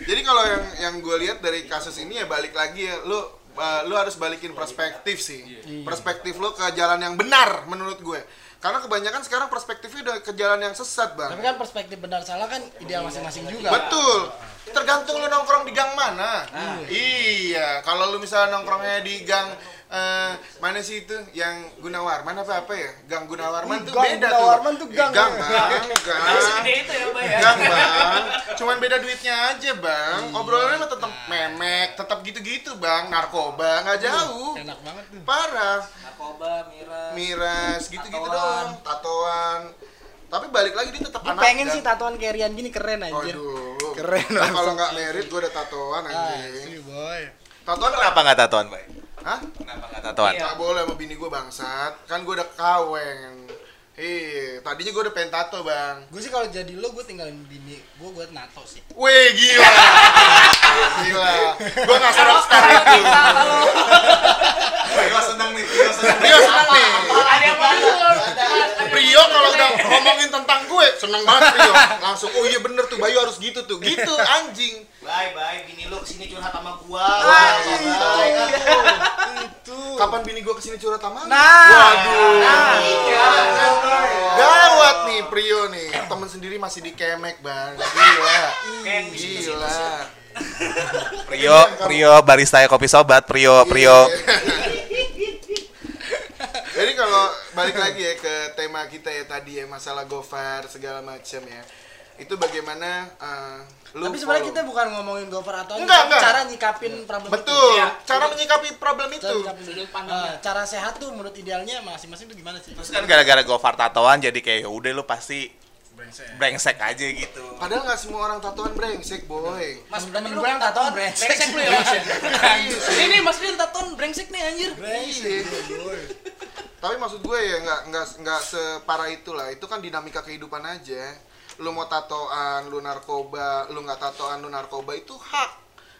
Jadi kalau yang yang gue lihat dari kasus ini ya balik lagi ya lu uh, lu harus balikin perspektif sih. Perspektif lu ke jalan yang benar menurut gue. Karena kebanyakan sekarang perspektifnya udah ke jalan yang sesat, Bang. Tapi kan perspektif benar salah kan ideal masing-masing juga. Betul. Tergantung lu nongkrong di gang mana. Iya, kalau lu misalnya nongkrongnya di gang eh, mana sih itu yang Gunawarman apa apa ya? Gang Gunawarman tuh gang beda Gunawarman tuh. tuh gang, Eh, gang, bang, gang. segede itu ya mbak ya Gang, bang. Cuman beda duitnya aja, bang. Obrolannya mah tetap memek, tetap gitu-gitu, bang. Narkoba nggak jauh. Enak banget tuh. Parah. narkoba miras Miras gitu-gitu doang. Tatoan. Tapi balik lagi dia tetap Gue anak. pengen gang. sih tatoan kerian gini keren anjir. Aduh. Keren Nah, kalau nggak merit gue udah tatoan Ah, anjing. sini boy. Tatoan kenapa? Kenapa nggak tatoan, Bay? Hah? Kenapa nggak tatoan? Iya. Nggak boleh sama bini gue bangsat. Kan gue udah kaweng. Iya, tadinya gue udah pengen tato bang. Gue sih kalau jadi lo gue tinggalin bini gue gue nato sih. Wih gila, gila. Gue nggak rockstar itu. Rio seneng nih, Rio seneng. Rio seneng nih. ada yang baru Rio kalau udah ngomongin tentang gue seneng banget Rio. Langsung, oh iya bener tuh Bayu harus gitu tuh. Gitu anjing. Bye bye, bini lu ke sini curhat sama gua. Wah, Bye. Itu. Kapan bini gue ke sini curhat sama lu? Nah. Waduh. Iya. Gawat nih Prio nih. Temen sendiri masih dikemek bang. Gila. Gila. Prio, Prio barista kopi sobat, Prio, Prio. Jadi kalau balik lagi ya ke tema kita ya tadi ya masalah Gofar segala macam ya. Itu bagaimana uh, lu Tapi sebenarnya kita bukan ngomongin gopher atau Enggak, enggak. cara nyikapin problem Betul. itu. Iya. Cara menyikapi problem Cara itu. nyikapin Sudut itu. pandangnya. Ah, cara sehat tuh menurut idealnya masing-masing tuh gimana sih? Terus kan gara-gara Gofar tatoan jadi kayak ya udah lu pasti brengsek aja gitu. Padahal nggak semua orang tatoan brengsek, boy. Mas, Temen gue yang tatoan brengsek. brengsek lu ya mas ini mas Rin tatoan brengsek nih anjir Brengsek. Tapi maksud gue ya nggak nggak nggak separah itulah. Itu kan dinamika kehidupan aja. Lu mau tatoan, lu narkoba, lu nggak tatoan, lu narkoba itu hak.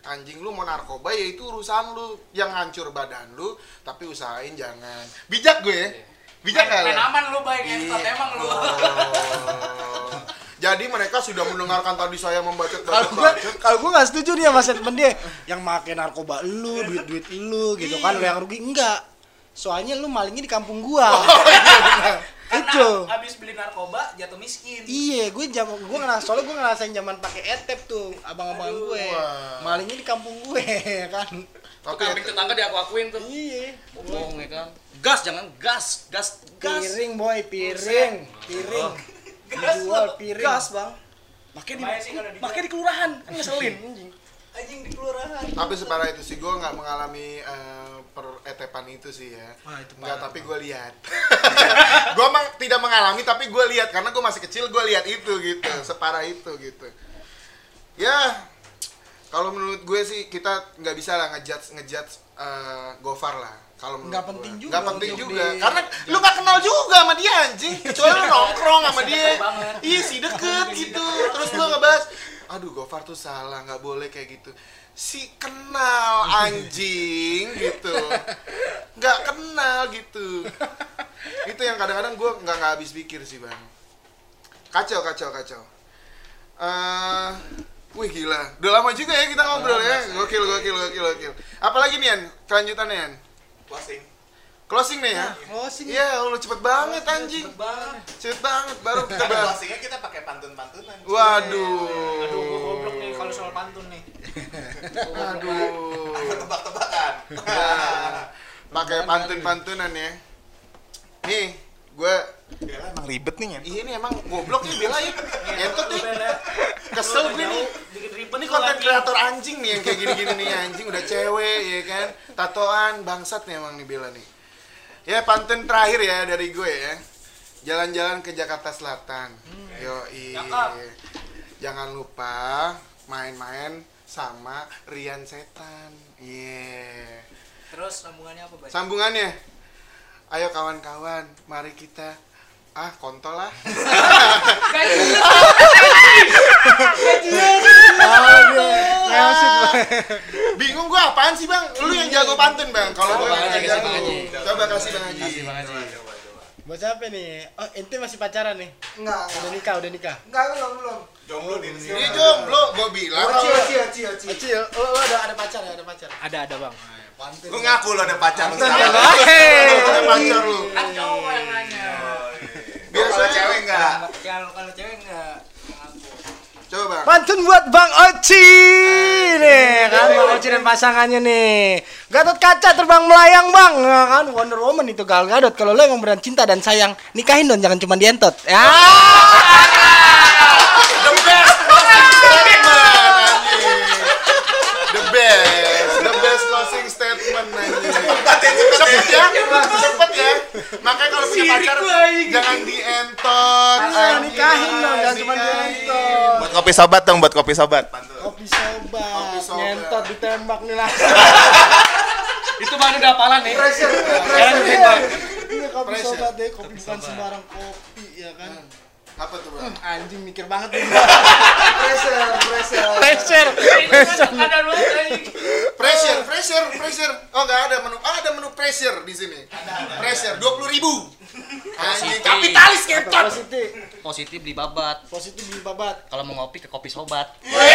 Anjing lu mau narkoba ya itu urusan lu yang hancur badan lu, tapi usahain jangan. Bijak gue ya. Bijak main, nggak main lu? aman lu baik entot Iya. emang lu Oh. Jadi mereka sudah mendengarkan tadi saya membaca Kalau gue kalau gue nggak setuju dia sama statement dia yang make narkoba lu, duit duit lu gitu kan lu yang rugi enggak. Soalnya lu malingnya di kampung gua. karena Itu. habis beli narkoba jatuh miskin Iya, gue jam gue ngerasa soalnya gue ngerasain zaman pakai etep tuh abang-abang gue. Wah. Malingnya di kampung gue kan. Tapi kambing tetangga diaku-akuin tuh. Iya. Bohong ya kan. Gas jangan gas, gas, gas. Piring boy, piring, piring. Dijual piring. Gas, Bang. Makanya di, makanya di kelurahan kan ngeselin anjing. Anjing di kelurahan. Tapi separah itu sih gue nggak mengalami eh, peretepan itu sih ya. Wah, itu nggak parah. tapi gue lihat. Gue emang tidak mengalami tapi gue lihat. Karena gue masih kecil gue lihat itu gitu separah itu gitu. Ya kalau menurut gue sih kita nggak bisa lah ngejudge ngejudge eh, Gofar lah. Kalau menurut Nggak gue. penting juga nggak penting juga. di- karena lu nggak kenal juga sama dia anjing. Kecuali lu nongkrong sama dia. iya sih deket gitu. terus lu ngebahas aduh Gofar tuh salah nggak boleh kayak gitu. Si kenal anjing gitu. Nggak kenal gitu. Itu yang kadang-kadang gue nggak nggak habis pikir sih bang. Kacau kacau kacau. Eh wih gila. Udah lama juga ya kita ngobrol ya. Gokil gokil gokil gokil. Apalagi nih Yan kelanjutannya Yan Closing. Closing nih ya. Closing. Iya, lu cepet banget anjing. Cepet banget baru kita bahas. Closingnya kita pakai pantun-pantunan. Waduh. Aduh, gua goblok nih kalau soal pantun nih. Aduh. Tebak-tebakan. Pakai pantun-pantunan ya. Nih, gue Bella emang ribet nih ya. ini emang goblok ya Bella ya. Ngentot nih. Kesel gue nih. Bikin ribet Ini konten kreator anjing nih yang kayak gini-gini nih anjing udah cewek ya kan. Tatoan bangsat nih emang nih Bella nih. Ya pantun terakhir ya dari gue ya. Jalan-jalan ke Jakarta Selatan. Yo Jangan lupa main-main sama Rian Setan. Iya. Terus sambungannya apa, Bay? Sambungannya. Ayo kawan-kawan, mari kita ah kontol lah. Bingung gua apaan sih, Bang? Lu yang jago pantun, Bang. Kalau gua Haji, jago. Coba kasih Bang Haji. Kasih Bang Haji. Buat siapa nih? Oh, ente masih pacaran nih? Enggak, Udah nikah, udah nikah. enggak belum belum. Jomblo di sini. Ini jomblo, gua bilang. Acil, kalau- acil, acil, acil. Acil, lo, lo ada ada pacar ya, ada pacar. Ada ada, Bang. Lu ngaku lo ada pacar lu Ada pacar lu. Kan cowok yang nanya. Biasa Biasanya- cewek enggak. Kalau kalau cewek enggak. Coba, Bang. Pantun buat Bang Oci nih kan Bang Oci dan pasangannya nih. Gatot kaca terbang melayang bang, Ya kan Wonder Woman itu Gal Gadot. Kalau lo emang beneran cinta dan sayang, nikahin dong jangan cuma dientot. Ya. The best closing statement. The best, the best closing statement anjing. Cepet ya, cepet ya. Makanya kalau punya pacar. Iya, jangan cuma Nikahin. dientot. Buat kopi sobat dong, buat kopi sobat. Kopi sobat, Kopi sobat. ngentot ditembak nih lah. Itu mah udah hafalan nih. Pressure, pressure. Iya kopi sobat deh, kopi bukan sembarang kopi ya kan. Apa tuh, Bang? Anjing mikir banget nih. Pressure, pressure. Pressure. Ada dua anjing. Pressure, pressure, pressure. Oh, nggak ada menu. Ah, ada menu pressure di sini. Pressure 20 ribu. Anjing, kapitalis ngentot. Positif, Positif beli babat. positif beli babat. Kalau mau ngopi ke kopi sobat. Gila.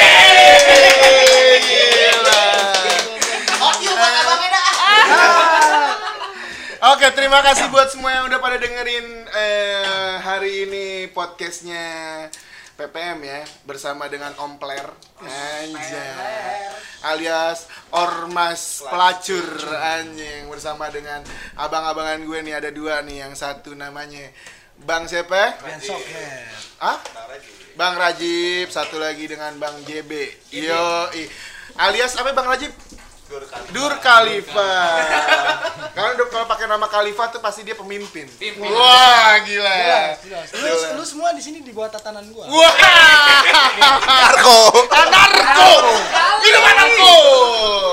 Oke, terima kasih buat semua yang udah pada dengerin eh, hari ini podcastnya PPM ya bersama dengan Om Pler anjay alias Ormas Pelacur anjing bersama dengan abang-abangan gue nih ada dua nih yang satu namanya Bang siapa? Ah? Bang Rajib, satu lagi dengan Bang JB. Yo, alias apa Bang Rajib? Dur Khalifa. Kalau kalau pakai nama Khalifa tuh pasti dia pemimpin. Wah, gila. Lu, lu semua di sini di bawah tatanan gua. Wah. Narko. Narko. Minuman narko.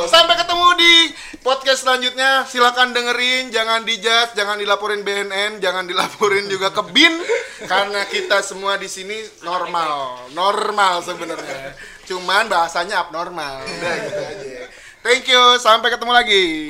Sampai ketemu di podcast selanjutnya. Silakan dengerin, jangan dijudge, jangan dilaporin BNN, jangan dilaporin juga ke BIN karena kita semua di sini normal. Normal sebenarnya. Cuman bahasanya abnormal. Udah gitu aja. Thank you, sampai ketemu lagi.